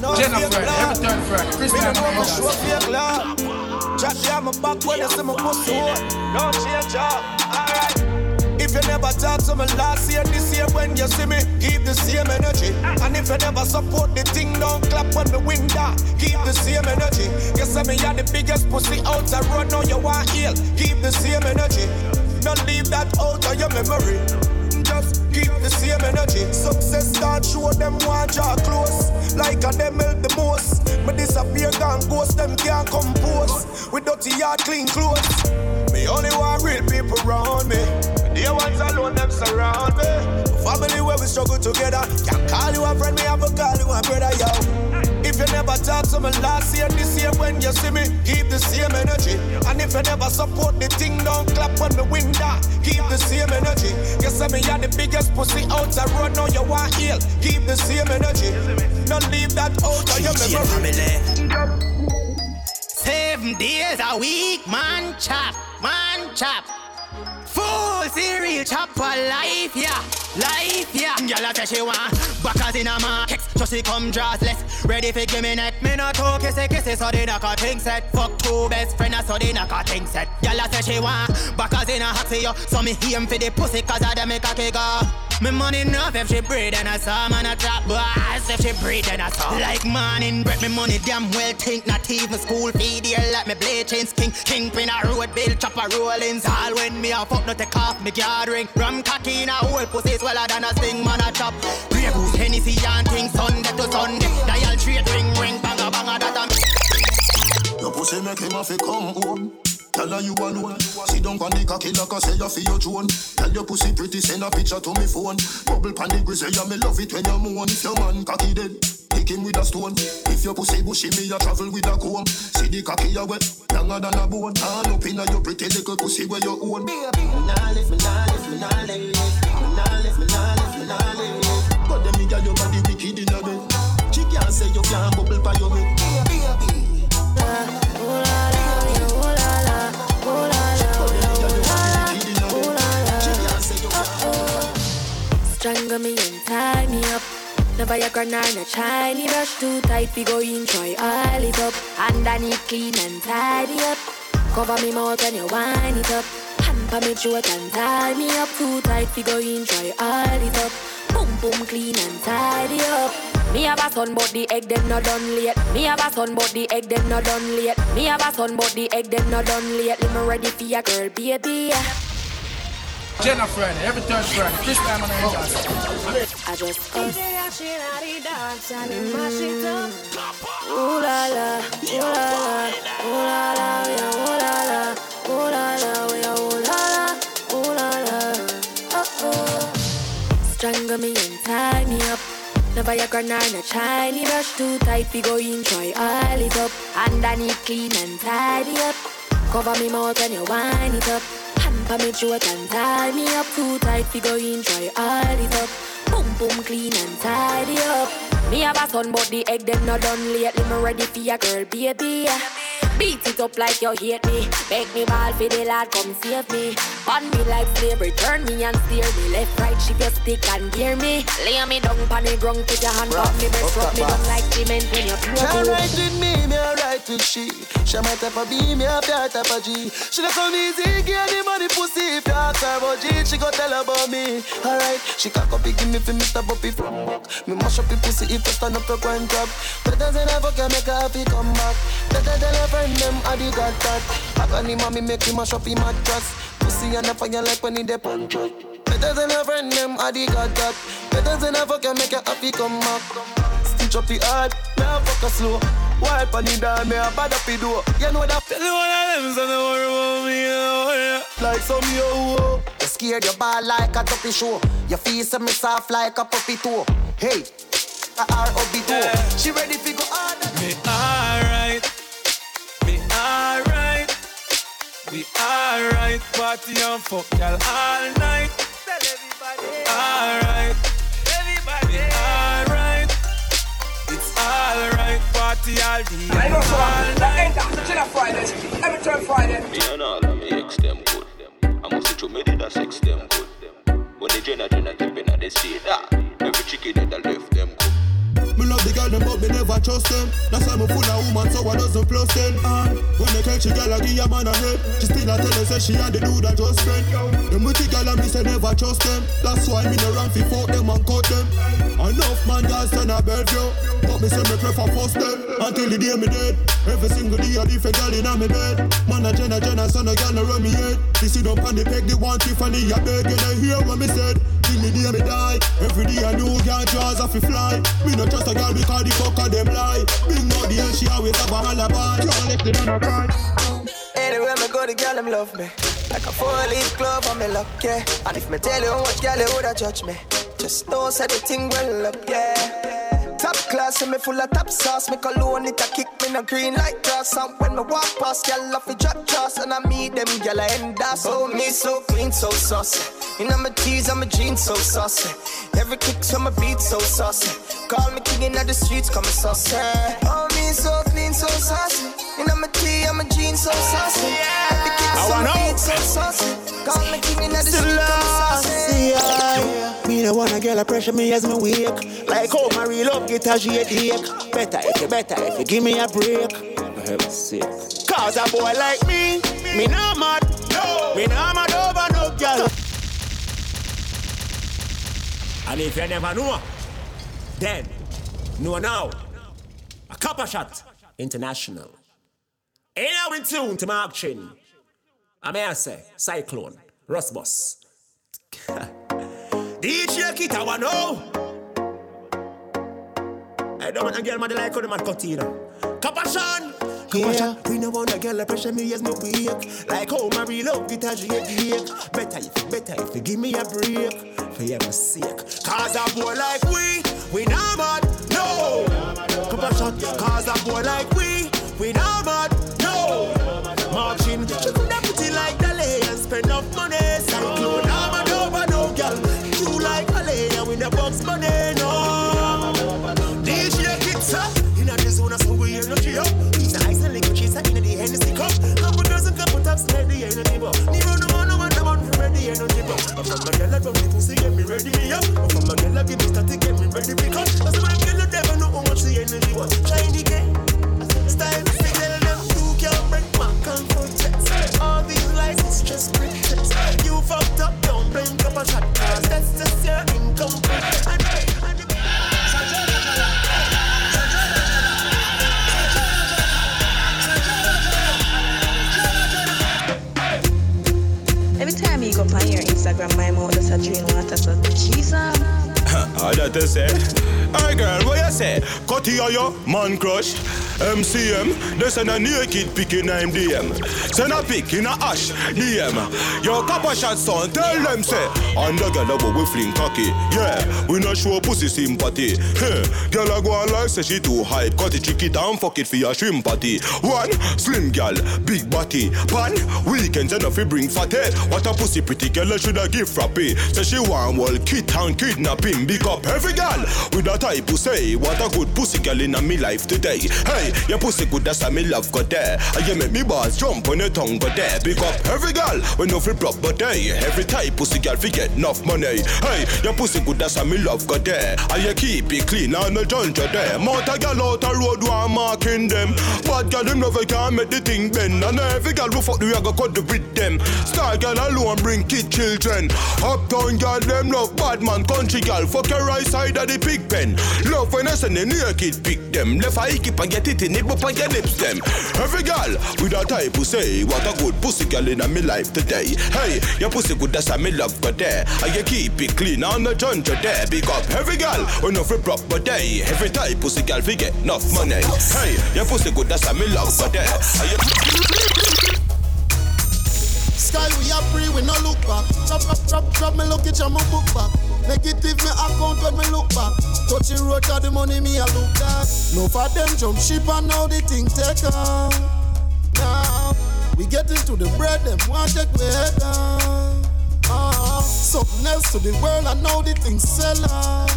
know and my Elders. show fake love. Chat down my back when you see my pussy hole. Don't change up. Alright. If you never talk to me last year, this year when you see me, keep the same energy. And if you never support the thing, don't clap when me win that. Keep the same energy. You say me are the biggest pussy out the road, now you want heal. Keep the same energy. Don't leave that out of your memory. Just keep the same energy. Success start show them want draw close. Like a them help the most. Me disappear gone ghost, them can't compose. With dirty yard, clean clothes. Me only want real people around me. The ones alone, them surround me. Family where we struggle together. Can't call you a friend, me have to call you a brother, yo. If you never talk to me last year, this year when you see me, keep the same energy. And if you never support the thing, don't clap when me win that. Ah. Keep the same energy. You say me are the biggest pussy out the road, now you want heal. Keep the same energy. Don't leave that out of your memory. Seven days a week, man chop, man chop. Full cereal chop for life, yeah, life, yeah. Gyal a say she want backers in a market, so she come dressless, ready for give me neck. Me no talk, kissy kissy, so they knock a thing set. Fuck two best friends, so they knock a thing set. Gyal a say she want backers in a haxi, yo, so me aim for the pussy 'cause of them make a kick off. Me money enough if she breathe and I saw man a drop bars if she breathe and I saw. Like morning bread, me money damn well think not even school feed here like me blade chains king kingpin a road bill chopper rollings all when me a fuck no take off me gathering rum cocky in a whole pussy sweller than a sting man a chop. Grey goose Hennessy and things Sunday to Sunday. Dial trade ring ring banga banga that a. Your pussy make him have to come home. Tell her you alone. Sit down on the cocky like I say you feel your drone. Tell your pussy pretty, send a picture to me phone. Bubble pan the grizzly, yeah, me love it when you moan. If your man cocky dead, kick him with a stone. If your pussy bushy, me a travel with a comb. See the cocky a wet, younger than a bone. All up inna your pretty little pussy where you own. Me nah live, me nah live, me nah live, me nah live, me nah live, me nah live. But them me your body wicked inna bed. She can't say you can't bubble by your head. Strangle me and tie me up. Never your granny no shiny brush too tight. We go in try all it up. Underneath clean and tidy up. Cover me mouth when you wind it up. Hand pa me throat and tie me up too tight. We go in try all it up. Boom boom clean and tidy up. Me have a son but the egg them not done late. Me have a son but the egg them not done late. Me have a son but the egg them not done late. Let me ready for your girl, baby. Jenna Friday, every third Friday. Chris time on the I just uh, Ooh la la, ooh la la, ooh la la, yeah, ooh la la, ooh la la, yeah, ooh la la, ooh la la, oh. Strangle me and tie me up. Never your granny no shiny brush too tight. We go try all it up. Underneath clean and tidy up. Cover me mouth when you wind it up. Hand me throat and tie me up too tight. We go try all it up. Boom boom clean and tidy up. Me have a son but the egg them not done lately. Me ready for your girl, baby. Beat it up like you hate me. Make me ball for the lad, come save me. Pon me like slavery, turn me and steer me. Left, right, shift your stick and gear me. Lay me down pon the ground, put your hand on me, breast rub me down like cement when you She pure right with me, me alright with she. She my type of B, me a pure type of G. She not come easy, give the money pussy. If you ask her about G, she go tell her about me. Alright, she cock up, give me for Mr. Buppy from back. Me mash up the pussy if you stand up, you go and drop. Better than ever can make her happy come back. Better than her friend them, I did got that. I got him, mommy make him mash up him mattress. Pussy and the fire like when he punch up. Better than her friend them, I did got that. Better than a can make her happy come back. Stitch up the me a fuck her slow. Wipe on the down, me a bad up the door. You know that. Tell you one of them, so don't worry about me. You know, like some yo. Oh. You scared your ball like a tuppy show. Your face me soft like a puppy toe. Hey, a R.O.B. door. She ready to go hard. Me alright, we alright. Party and fuck y'all all night. Tell everybody. Alright, everybody. Alright, it's alright. Party all day I know and so all that night. end up, Jenna Fridays, every third Friday. Me and all of me ex them good. I must say to me did a sex them good. When the Jenna Jenna tipping at the street, ah, every chicken that I left them good. Me love the girl them but me never trust them. That's why me full of woman so I doesn't plus them. And when they catch a girl I give a man a head. She still a tell her say she and the dude I just spent Them with the girl and me say never trust them. That's why me no run fi fuck them and cut them. Enough man girls turn a bed yo But me say me prefer first them. Until the day me dead. Every single day a different girl in me bed. Man a Jenna Jenna son a girl no run me head. She sit up on the peg the one Tiffany a bed You know hear what me said. Till the day me die. Every day a new girl draws off fi fly. Me no trust a girl because the fucker them lie Big body and she always have a alibi Can't left it on cry Anywhere me go, the girl them love me. Like a four-leaf glove on me luck, yeah. And if me tell you how much girl you woulda judge me, just know say the thing well up, yeah. Top class and me full of top sauce. Me cologne it a kick me no green like grass. And when me walk past, girl off the drop trust, and I meet them girl I end us. Oh me so clean, so saucy. You know my tees and my jeans so saucy. Every kick to my beat so saucy. Call me king in the streets, come saucy. Oh me so clean, so saucy. You know my tee and my jeans so saucy. Every kick to my beat so saucy. Call me king in the streets, come saucy. Me no wanna girl a pressure me as me wake. Like how my real love get a shade ache. Better if you better if you give me a break. For heaven's sake. Cause a boy like me, me no mad. Me no mad over no girl. And if you never know, then know now. A copper shot international. Ain't now in tune to Mark Chin. I may I say, Cyclone, Rustbus. *laughs* DJ Kita wa. I don't want a girl man like how the man cut in. Capashan. Yeah. We no want a girl that pressure me as me weak. Like how my real love it as you ache. Better if, better if you give me a break. For your sake. Cause a boy like we, we not mad, no. Compassion. Cause a boy like we energy bar. Never no no the energy. But from girl, I pussy, get me ready, me up. But my girl, I give me static, get me ready, because that's my girl, I never know the energy was. To tell them you can't break my. All these lies just pretense. You fucked up, don't a that's just your. Go on your Instagram, my mouth does a drain water. So, Jesus. I say. Hey girl, what you say? Cutty yo, man crush. MCM, they send a naked pic in MDM. Send a pic in a ash, DM. Yo, couple shot son, tell them say. The girl a we fling cocky. Yeah, we not show pussy sympathy. Huh. Girl a go on like say she too hype. Cut it, trick it and fuck it for your shrimp party. One, slim girl, big body. Pan, weekends enough fi bring fatty. What a pussy pretty girl shoulda give frappy. Say she want well kid and kidnap him. Up every girl with that type who say what a good pussy girl in a me life today. Hey, your pussy good that's a me love go there. And you make me balls jump on your tongue go there. Big up every girl when no fi proper day. Every type pussy girl fi get enough money. Hey, your pussy good that's a me love go there. And you keep it clean and no judge there. A girl out a road one marking them. Bad girl them never can make the thing bend. And every girl who fuck the way go cut the with them. Star girl alone bring kid children. Uptown girl them love bad man country girl. Fuck right side of the pig pen. Love when I send the naked pick them. Left eye keep and get it in it up on your lips them. Every girl with a type who say what a good pussy girl in me life today. Hey, your pussy good that's a me love go there. And you keep it clean on the jungle there. Big up every girl no free proper day. Every type pussy girl fi get enough money. Hey, your pussy good that's a me love go there. And you Sky we are free, we no look back. Drop, drop, drop, drop me look at my book back. Negative me account when me look back. Touching road to the money me a look back. No for them jump ship and now the thing take on. Now we get into the bread, them want take we head down. Ah, something else to the world and now the thing sell on.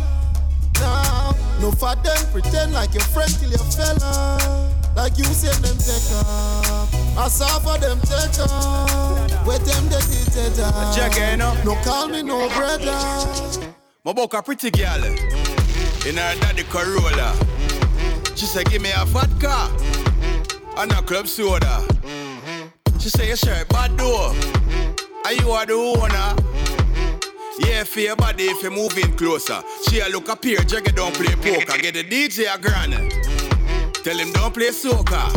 Now no for them pretend like your friend till you fella. Like you say them take off. I saw for them take off. With them they did it off. Check it, no? No call me no brother. My book a pretty girl mm-hmm. in her daddy Corolla. Mm-hmm. She said, give me a vodka mm-hmm. and a club soda. She say, your shirt bad though. And you are the owner. Yeah, for your body if you're moving closer. She a look up here, Jagger don't play poker. Get the DJ a grand. Tell him don't play soca.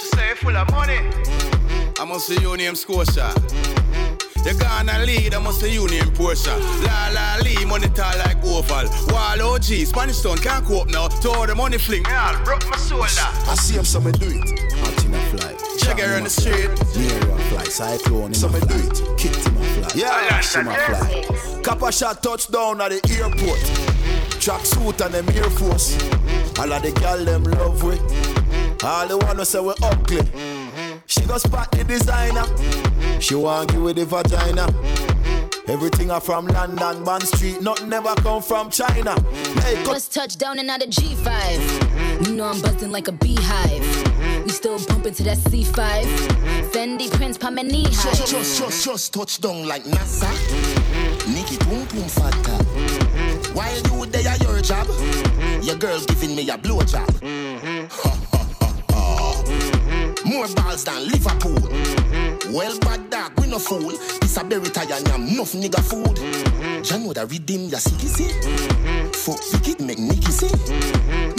She say full of money. I must see you name Scotia. You gonna lead, I must say you name Porsche. La la Lee, money tall like oval. Wall OG, Spanish town can't cope now. To all the money fling, me all broke my shoulder. I see him, some do it. Martina fly. Jagger on the street. Nero fly. Cyclone him Some a do it. Kitty my fly. Yeah, Shima fly. Kappa shot touchdown at the airport. Track suit and them Air Force. All of the gal them love we. All the one who say we ugly. She go spot the designer. She want you with the vagina. Everything are from London, Bond Street. Nothing never come from China. Hey, co- Just touched down and out of G5. You know I'm buzzing like a beehive. We still bumping to that C5. Fendi Prince pa my knee high. Just, just, just, just touch down like NASA. Nikki boom boom fatta. While you there at your job, your girl giving me a blowjob. *laughs* More balls than Liverpool. Well, bad dog, we no fool. This a berry tie and yam enough nigga food. Know that redeem ya see see. Fuck wicked make Nicky see.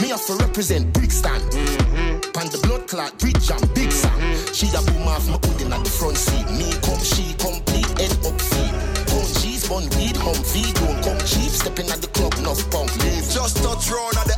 Me have to represent Brixton. Pan the blood clot bridge and big song. She a boom off my in at the front seat. Me come she complete end up feet. Bone cheese, bun weed, humpy, don't come cheap. Stepping at the club, enough punk leave. Just touch round at the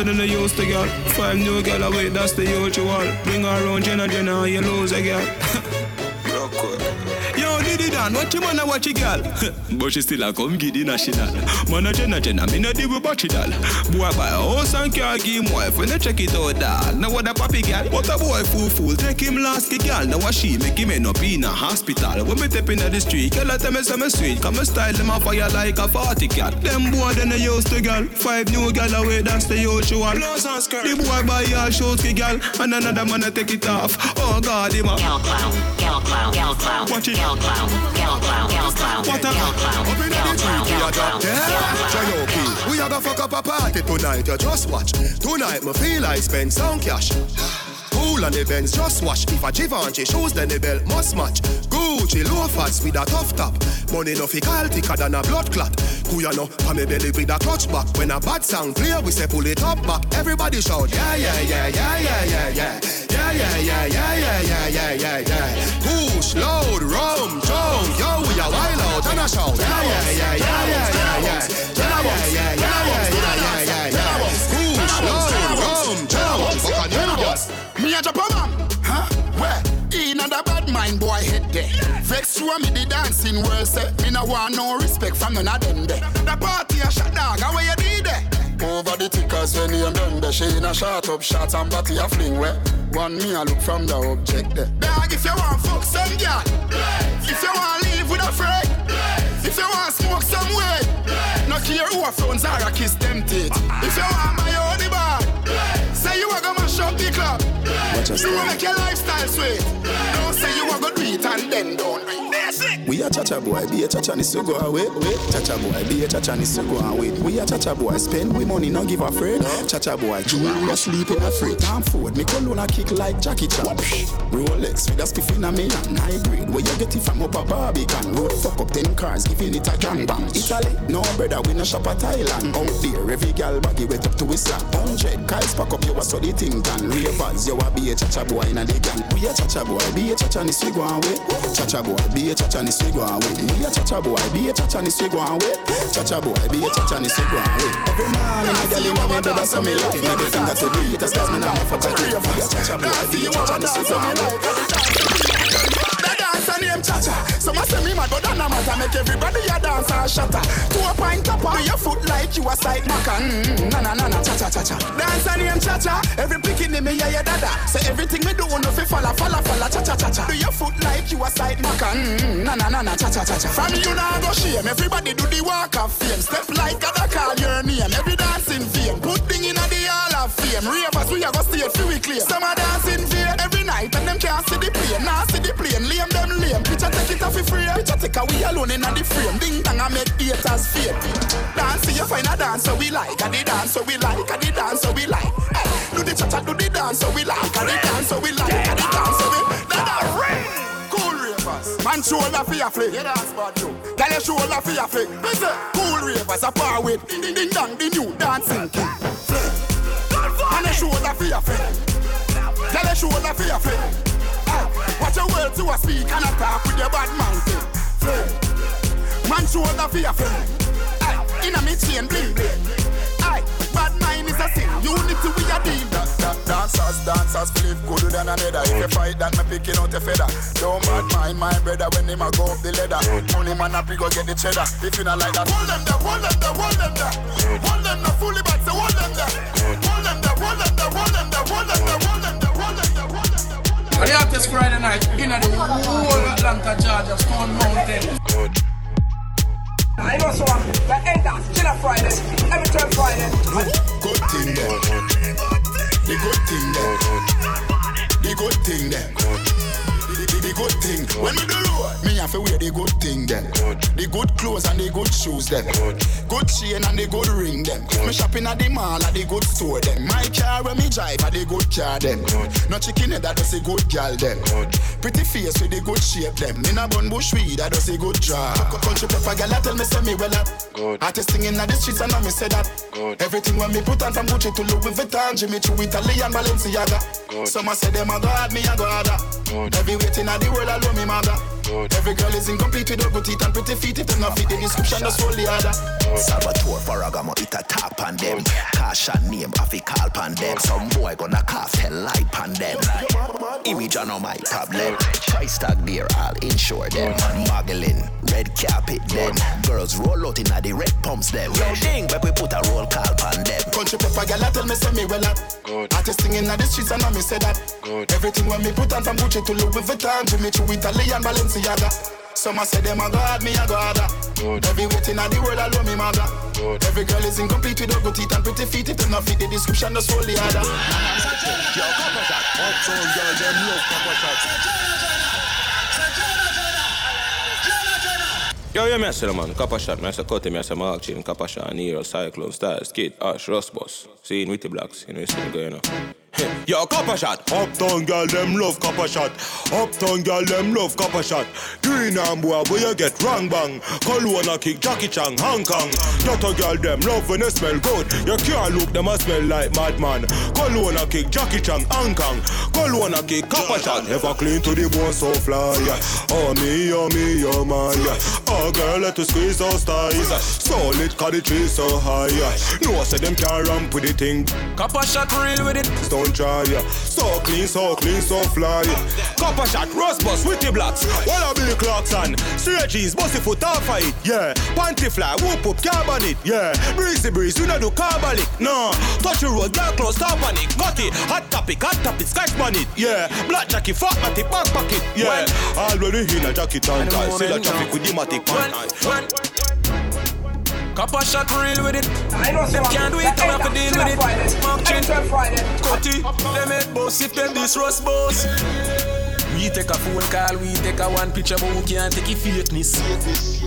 Boy than they used to get. Five new girl away, that's the usual. Bring her around Jenna Jenna you lose a girl. *laughs* Yo, Diddy Dan, what you wanna watch a girl? but she still a come get the national. Man a Jenna Jenna, me no deal with batchy doll. Boy buy a house and car, give him wife when they check it out dog. Now what a papi girl? What a boy fool fool, take him last the girl. Now what she make him end up in a hospital. When me step in the street, girl I tell me some sweet. Come me style them a fire like a party cat. Them boy then they used to girl. Five new girl away, that's the usual. Blouse and skirt. The boy buy a short girl, and another man a take it off. Oh God, him a girl clown, girl clown, girl clown. Watch it, girl clown, What a we a drop fuck up a party tonight, you just watch. Tonight, me feel I spend some cash. Cool on the Benz, just wash. If a Givenchy shoes, then the belt must match. Gucci loafers with a tough top. Money no fi call thicker than a blood clot. Kuya no, pa me belly with a clutch back. When a bad sound clear, we say pull it up back. Everybody shout, yeah, yeah, yeah, yeah, yeah, yeah, yeah. Yeah, yeah, yeah, yeah, yeah, yeah, yeah, yeah, yeah. Push, load, rum, jump, yo, we a wild out and a shout. Yeah, yeah, yeah, yeah. Yeah, yeah, yeah, mind boy head there. Vex through me the dancing world say Me no want no respect from none of them there. The party a shot dog, how you did there? Over the tickers when you done the She in a shot up shots and body a fling where One me a look from the object there. Dog if you want fuck some girl. If you want live with a friend. If you want smoke some way No care who a phones are a kiss them teeth. Uh-uh. If you want my own bar up the club Watch us You a make your lifestyle sweet Don't say you a go do it and then don't do it Basic We a chacha boy, be a chacha ni so go away. Chacha boy, be a chacha ni so go away. We a chacha boy, spend we money, no give a afraid. Chacha boy, jewel no sleep in a free. Time forward, me cologne a kick like Jackie Chan. Rolex with a spiff in a me and grade. Where you get it from up a Barbican. Road fuck up ten cars, giving it a gang bang. Italy, no brother, we no shop at Thailand. Out there, every gal baggy wet up to his slap. Hundred guys pack up, you a study thing done. Ravers, you a be a chacha boy in a the gang. We a chacha boy, be a chacha ni so go away. Chacha boy, be a chacha ni so go away. We a chacha boy, be a chacha ni so go away. Chacha boy, be a chacha ni so go away. Every man in a gal in me brother, so me love. Me the finger to do it, as me now fuck a dick. We a chacha boy, be a chacha ni so go away. Named Cha-Cha. Some a say me mad but that no matter. Make everybody a dance and shatter. To a point up on your foot like you a sight maca. Mm, Na na na na cha-cha-cha-cha Dancer named Cha-Cha. Every picking me yeah yeah dada. Say everything me do no fi falla falla falla cha-cha-cha-cha Do your foot like you a sight maca. Mm, Na na na na cha-cha-cha-cha From you now go shame. Everybody do the walk of fame. Step like a call your name. Every dancing fame. Put thing in a the of fame Ravers we a go stay fi we claim Some a dancing vain every night And them can't see the plane. Nah see the plane. Lame them lame. Picture take it off fi free Picture take a we alone in the frame. Ding dong a make haters fade Dance see you find a dance so we like. And the dance so we like. And the dance so we like. Hey, Do the cha-cha do the dance so we like. And the dance so we like. And the dance so we That a ring. Cool ravers. Man shoulder fi a flick. You dance bad you Tell your shoulder fi a flick. Cool ravers a power with. Ding ding ding dong The new dancing king And your shoulder fi a flick Tell your shoulder fi a flick Aye, Watch your words to a speak and a talk with your bad mountain. Man shoulder for your friend. Aye, in a me chain bling bling. Aye, bad mind is a sin. Unity we a deal. Da, da, dancers, dancers, flip good than another. If you fight that, me picking out a feather. Don't bad mind my brother when him a go up the ladder. Money man happy go get the cheddar. If you not like that, hold them there, hold them there, hold them there. Hold them there, fully back, so hold them there. Hold them there, hold them Hurry up this Friday night in the whole Atlanta, Georgia, Stone Mountain. Good. I know so the end of Killer Friday, every time Friday. Good, good thing there. The good thing there. The good thing there the good thing. When we do road, me have to wear the good thing then. The good clothes and the good shoes then. Good chain and the good ring then. Me shopping at the mall at the good store then. My car when me drive at the good car then. No chicken head that does a good girl then. Pretty face with the good shape them. In a bun bush weed that does a good job. Country pepper girl tell me say me well up. Good. Artist singing at the streets and I me say that. Good. Everything when me put on from Gucci to Louis Vuitton, Jimmy Choo, Italian Balenciaga. Good. Some I say them a god, me a god. Every waiting the world alone me mother. Good. Every girl is incomplete with good teeth and pretty feet. If them not fit the description, that's all the other. Salvatore Ferragamo it a top on them. Cash and name off a call pan them. Some boy gonna cough tell lie pan them. Image on my problem. Price tag there, I'll insure them. Muggling, red carpet them. Girls roll out in the red pumps them. Yo, ding, but we put a roll call pan them. Country pepper girl, tell me say me well up. Good. Artist singing at the streets and I me say that. Good. Everything when me put on from Gucci to Louis Vuitton, Jimmy Choo, Italian Balenciaga. Some a say them a god, me a god. Good. Every waiting at the world alone me mother. Good. Every girl is incomplete with good teeth and pretty feet. Them not fit the description, that's all the other. Yo, copper shot. Uptown girl, them love copper shot. Yo, ja mä siellä man, kapashan, mä se koti, mä se maaksin, kapashan, Nero, Cyclone, Stars, Kid, Ash, Rosbos, siinä Witty Blacks, in Western Guyana. Yo, copper shot. Uptown girl, them love copper shot. Uptown girl, them love copper shot. Green and boy, boy, you get wrong bang. Colonna kick Jackie Chan, Hong Kong. Not girl, them love when they smell good. You can't look, them a smell like madman. Colonna kick Jackie Chan, Hong Kong. Colonna kick copper shot. Never clean to the bone, so fly. Oh me, oh me, oh my. Oh girl, let us squeeze those ties. Solid, cause the tree so high. No, I said them can't ramp with the thing. Copper shot real with it. Don't try. So clean, so clean, so fly. Copper shot, rust bus with the blocks. Wanna be clocks on. Straight jeans, bossy foot off of it. Yeah. Panty fly, whoop up, carbon it. Yeah. Breezy breeze, we not do carbolic. No. Touch the road, girl close, stop on it. Got it. Hot topic, hot topic, scratch on it. Yeah. Black jacket, fuck matic, back pocket. Yeah. Already in a jacket and tie. Still a traffic with the matic. Copper shot real with it. Them can't do it, come have to deal with it. Mark chin, Cutty, them head boss if them this rust boss. We take a phone call, we take a one picture, but we can't take a fakeness.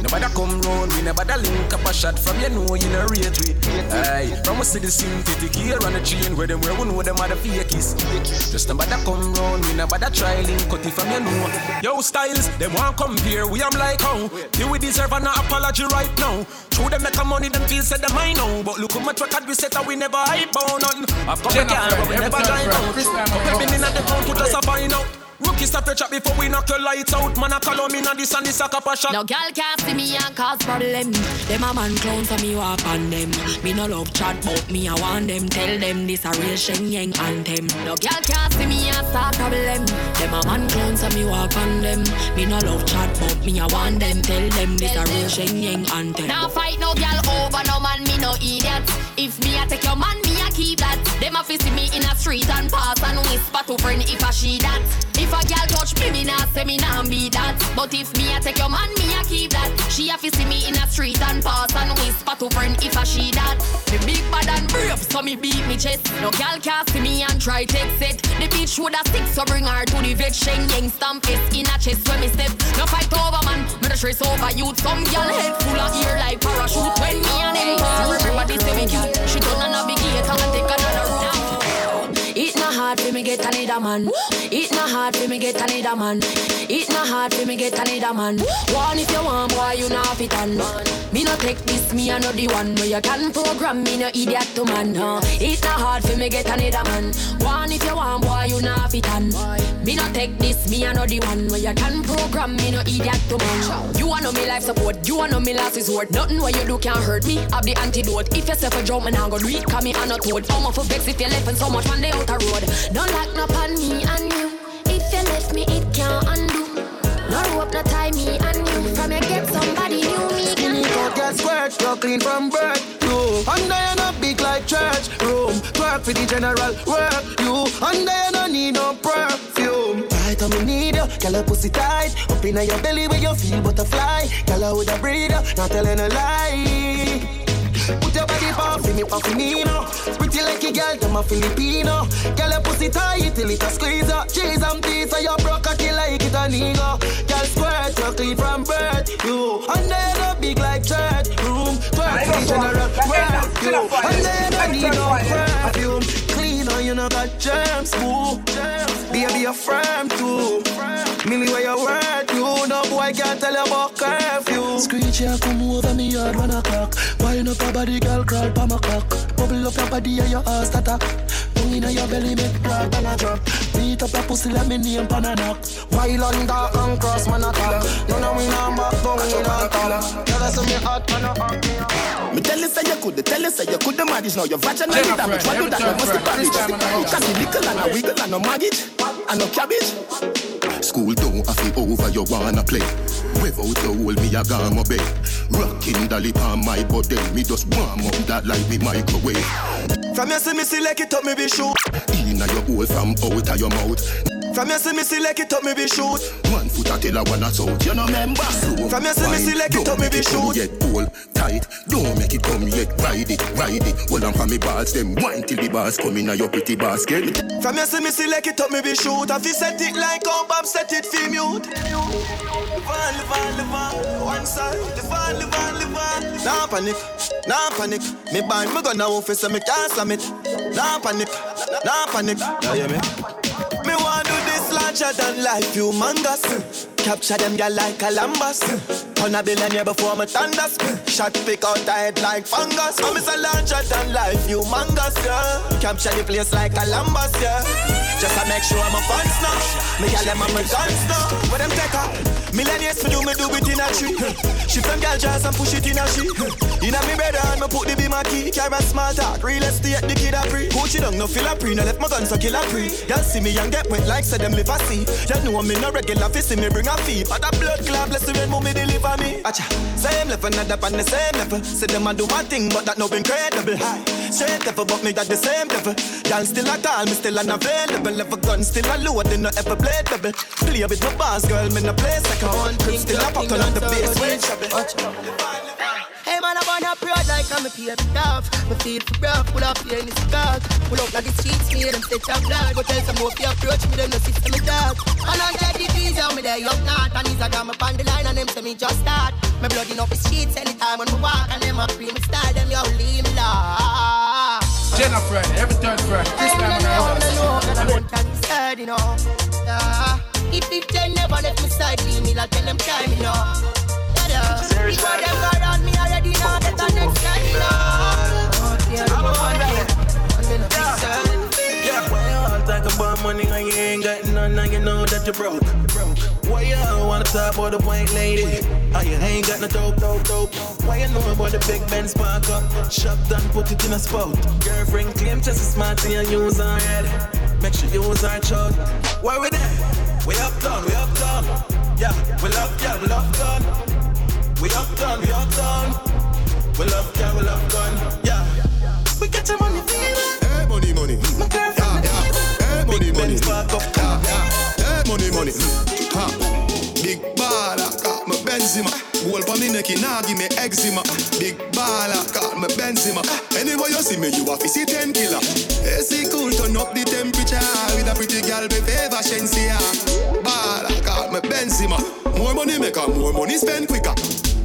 Nobody come round, we never da link up a shot from you know you know rate we. Aye, from us to the synthetic here on the chain where them where we know them are the fakies. Just nobody come round, we never da try link cut it from you know. Yo styles, them want here. we am like how. Do we deserve an apology right now? True them make a money, them feel said them I know. But look how much record we set that we never hype on nothing. I've got the car, but we never die out. We've in the phone, put us a find out. Rookie stop your chat before we knock your lights out. Man, I call me now this and this a copper shot. No girl can't see me and cause problem. Them a man clown so me walk on them. Me no love chat but me I want them. Tell them this a real Shen Yeng anthem. No girl can't see me and start problem. Them a man clown so me walk on them. Me no love chat but me I want them. Tell them this a real Shen Yeng anthem. Now fight no girl over no man me no idiot. If me I take your man me I keep that. Them a see me in a street and pass and whisper to friend if I she that. If a girl touch me, me nah say me nah be that. But if me I take your man, me I keep that. She a fi see me in a street and pass and whisper to friend if I she that. Me big bad and brave, so me beat me chest. No girl can see me and try take set. The bitch woulda stick, so bring her to the vet. Shen Yeng stamp it in a chest when me step. No fight over man, me no stress over youth. Some girl head full of ear like parachute. When me and par, everybody say me cute. She done a navigator and take another route. It hard for me get another man. It not hard for me get another man. It not hard for me get another man. One if you want, boy, you not fit on. Me no take this, me know the one where you can program me no idiot to man. No. It not hard for me get another man. One if you want, boy, you not fit on. Me no take this, me the one where you can program me no idiot to man. You wanna me life support, you wanna me last resort. Nothing what you do can hurt me. I've the antidote. If you say for jump, man, I go do. Cause me I not told. I'm off for vex if you left and so much man they out road. Don't lock no on me and you. If you left me, it can't undo. No rope, no tie me and you. From you get somebody new, me can You go get squirt, you clean from birth. You under you not big like church room. Twerk for the general work. You under you no need no perfume. Tight on me need you. Girl, your pussy tight, up inna your belly where you feel butterfly. Girl, I woulda breathe, not telling a lie. Put your body pop for me, pop me, no. Pretty like a girl, them a Filipino. Girl, your pussy tight till it a squeeze up. Cheese and pizza, you broke kill like it a nigga. Girl, squirt, you clean from birth. You, and then a big like church room. Twerk, general, twerk, you. And then a need no perfume. You, no got germs, boo. Baby, you're firm too. Millie, where you work, you. No boy can't tell you about curfew. Screech, yeah, come over me yard one o'clock. Wine up your body, girl, crawl pa my cock. Bubble up your body and your ass that Tongue inna your belly, make drop and a drop. Beat up your pussy, let me name pan a knock. While under and cross, man attack. No, no, we not back down, we not top. Tell us me hot, man a hot. Me tell you say you could, tell you say you could manage now. Your vaginal damage, why do that? You must be baggage. Cause the little and a wiggle and no maggot and no cabbage. School don't have it over, you wanna play. Without you hold me, I got my bed. Rocking the lip on my body, me just warm up that like me microwave. From you see me select it up, me be shoot. Inna your hole from out of your mouth. From you see me select it up, me be shoot. One foot a tell a one a out, you know member. So From you see me select it up, me be shoot. Yet hold tight, don't make it come yet. Ride it, ride it. Hold on for me balls, them wine till the bars come in a your pretty basket. From you see me select it up, me be shoot. If you set it like how Bob set it, feel mute. Live on, live on, live on. One side, live on, live on, live on. Nah panic, nah panic. Me bind me gun now office so me can't slam it. Nah panic, nah panic. Yeah, hear me? Me want do this larger than life, humongous. Capture them girl like Columbus. Turn a billionaire before me thunders. Shot pick out the head like fungus. I'm a larger than life, humongous, yeah. Capture the place like Columbus, yeah. Just to make sure I'm a fans now. Me girl them on my guns now. Where them take her? Millionaires for do me do it in a tree. She from girl jazz and push it in a she. In a me bed and me put the be my key. Carry small talk, real estate the kid a pre. Coach it down, no feel a pre. No left my guns so kill a pre. Y'all see me and get wet like say them live a see. Y'all know me no regular fi see me bring a fee. But a blood clot bless the rain mommy deliver me. Acha, same level, not up on the same level. Say them a do one thing, but that no been incredible. High, straight level, but me at the same level. Y'all still a call, me still unavailable. Ever gun still a load, they no ever blade double. Play with my bars, girl, me no play second. Crib still a pocket on the base, way trouble. Hey man, I wanna proud like I'm a peer off. Me feel for rough, pull up here in this car. Pull up like the streets here, them set up blood. Go tell some more if you approach me, them no system me dog. And on get the trees, how me there up north. And these I got me on the line and them say me just start. My blood in up the streets anytime when me walk. And them a free me style, them yo leave me love. Jenna Friday, every third Friday. Chris I Diamond know, I and know, and I don't can be you know. Yeah. If it ten never left me side, leave me like tell them time, you know. Yeah, yeah. Before them go around me already know that the next time, you know. Okay, I'm talk about money when you ain't got none and you know that you broke? Why you wanna talk about the white lady? Oh, you ain't got no dope, dope, dope. Why you know about the big Ben spark up? Shop done, put it in a spot. Girlfriend claim just smart and you use her head. Make sure you use her chug. Why we there? We up done, we up done. Yeah, we love, yeah, we love done. We up done, we up done. We love, yeah, we love done. Yeah. We get your money, baby. Big baller, got me Benzema. Anywhere you see me, you to see ten killer. AC cool, turn up the temperature with a pretty girl, be favor Shenseea. Baller, got me Benzema. More money make her, more money spend quicker.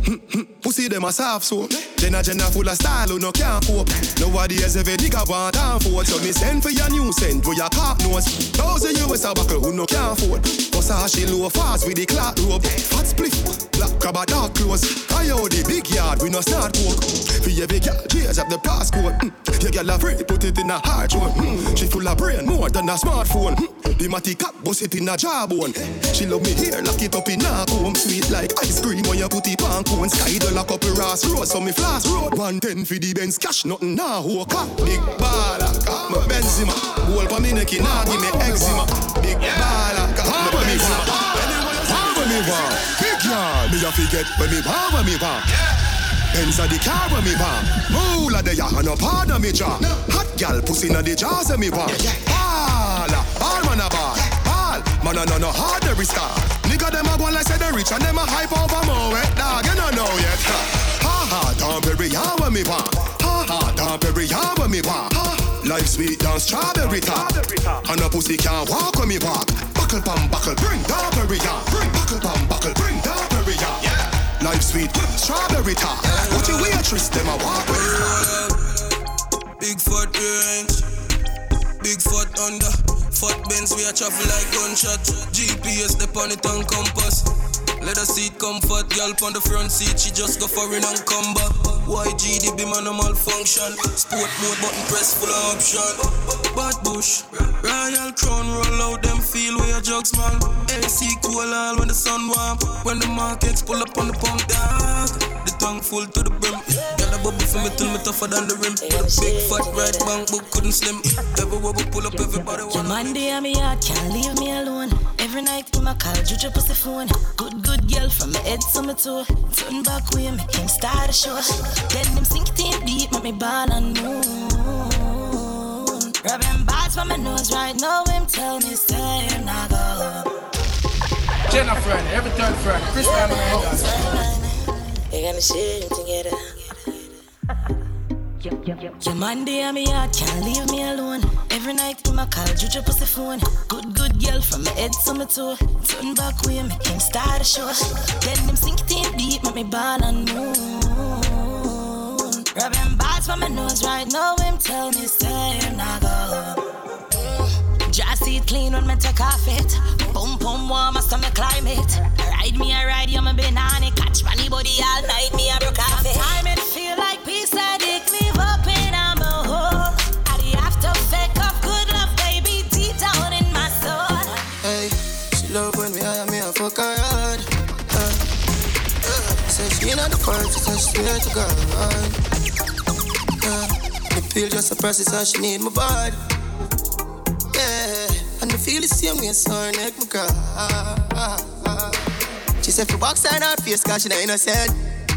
*laughs* Pussy them a soft so Then a gender full of style who no can't cope. Nowadays every nigga want and afford. So me send for your new scent for your cock nose. Thousand US a buckle who no can't afford. Cause how she low fast with the clock rope. Fat split, black crab a dark clothes. I owe the big yard we no start coke. For every girl, change up the passcode. Mm. Your girl a free, put it in a hard one. Mm. She full of brain more than a smartphone. Mm. The matty cap bust it in a jawbone. She love me here, lock it up in a comb. Sweet like ice cream when you put it on cone. Sky the lock up a Ross Road, so me flash road. One ten for the Benz cash, nothing nah hook up. Big baller, got me Benzema. Goal for me neck, nah give me eczema. Big baller, got me Benzema. Power me want, big yard. Me a forget when me power me want. Benz a the car when me want. Moolah the ya and no part of me jaw. Hot gal pussy na the jaws of me want. Baller, ball man a ball. Ball, Man, I know no hard every star. Nigga, them a go like say they rich and them a hype over more wet dog. You don't know yet. Ha ha, don't bury ya when me want. Ha ha, don't bury ya when me want. Life sweet down strawberry top. And a pussy can't walk when me walk. Buckle pam buckle, bring down berry ya. Bring buckle pam buckle, bring down berry ya. Yeah. Life sweet, strawberry top. What you waitress them a walk with? Big fat range, big fat under, fat bends we a travel like gunshot. GPS the on it and compass. Let her seat comfort, girl on the front seat, she just go for in and come back. YG the beam and a malfunction. Sport mode button press full of option. Bad bush, royal crown roll out them feel where your jugs man. AC cool all when the sun warm. When the markets pull up on the pump dog. The tongue full to the brim. Girl a bubble for me till me tougher than the rim. With a big fat right bank book couldn't slim. Everywhere we pull up, everybody Your wanna. man there, me heart can't leave me alone. Every night when I call, Juju pussy phone. Good, good girl from my head to my toe. Turn back way, make him start a show. Let them sink it in deep, make me ball and moon. Rubbing bars from my nose right now, him tell me say him not go. Jenna Friday, every third Friday. Chris Brown and the guys. You gonna shit him together. Your man there, me heart can't leave me alone. Every night when I call, Juju pussy phone. Good, good girl from my head to my toe. Turn back way, make him start a show. Let them sink it in deep, make me ball and moon. Rubbing bars from my nose right now, him tell me say him not go. Mm. Just see it clean when me take off it. Pum pum warm as me climate. Ride me a ride, you me banana. Catch funny body all night, me a broke off it. Swear to God. Uh, the pill just process, so she need my body. Yeah, and the feel the same way, so her neck my cry. She said for box and her face, cause she not innocent.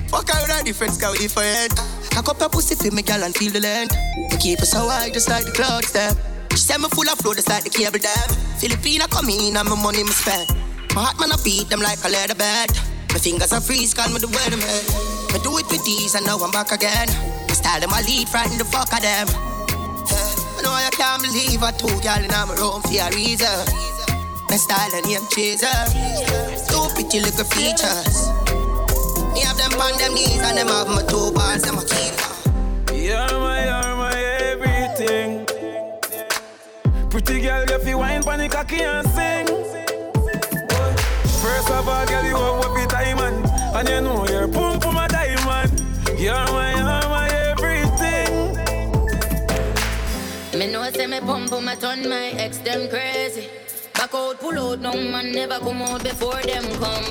Fuck her with a different scout different. Cock up her pussy for me, girl, and feel the length. Me keep her so high, just like the clouds, them. She said me full of flow, just like the cable dam. Filipina come in and my money me spend. My heart man I beat them like a leather bed. My fingers are freeze, call me the weatherman. Me do it with these and now I'm back again. My style them I lead, frighten the fuck of them. I know I can't believe I two girl in my room for a reason. My style and name chaser. Two pretty little features. Me have them on them knees and them have my two balls, them a keep. You're my, you're my everything. Pretty girl, if you wine the cocky and sing. First of all, girl, you have what diamond, and you know you're You're my, you're my everything. Me know say me pump pump my turn my ex them crazy. Back out, pull out, no man never come out before them come.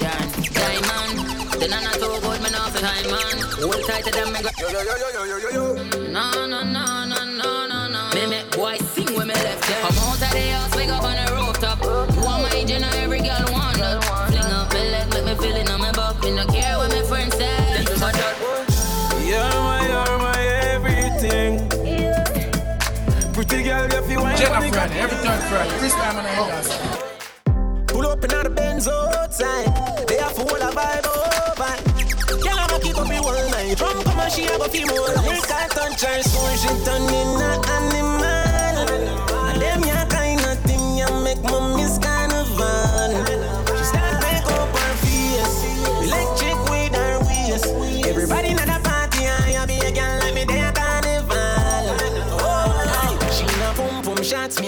Dan, diamond, the nana too good, me know fi hide man. Hold tight to them, me go. Yo yo yo yo yo yo yo. No no no no no no no. Me make boy sing when me left them. Come out of the house, wake up on the rooftop. You want my Jenna, every girl want that. Fling up my leg, make me feel it on my back. Me no care what Pretty girl, if you wine Jenna Friday, every third Friday. Chris Brown and the guys. Pull up in the Benz outside. They have full of vibe open. Girl, I'ma keep up the whole night. Drum come and she have a feel more. Make her touch her soul, she turn in a animal.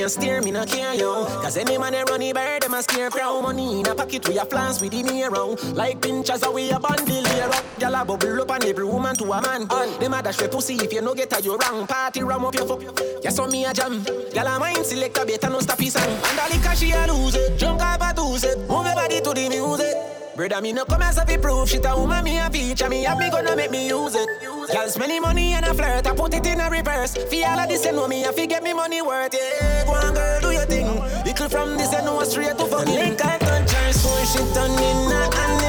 Pum shots, me a steer, me no care yo. Cause any man a runny bird, them a scare crow. Money in a pocket, we a flans with the mirror. Like pinchers, a we a bundle here up. Gyal a bubble up on every woman to a man. Them a dash for pussy if you no get a you wrong. Party ram up your fuck. Yes, on me a jam. Gyal a mind select a better no stop his song. And the liquor she a lose it. Drunk up a dose it. Move your body to the music. Brother, me no come as fi proof Shit a woman, me a feature. Me have me gonna make me use it. Girl spending money and a flirt I put it in a reverse. Fi all of this, you know me I fi get me money worth Yeah, go on girl, do your thing. Little from this, I know straight to fucking Link I touch her, so she turn in a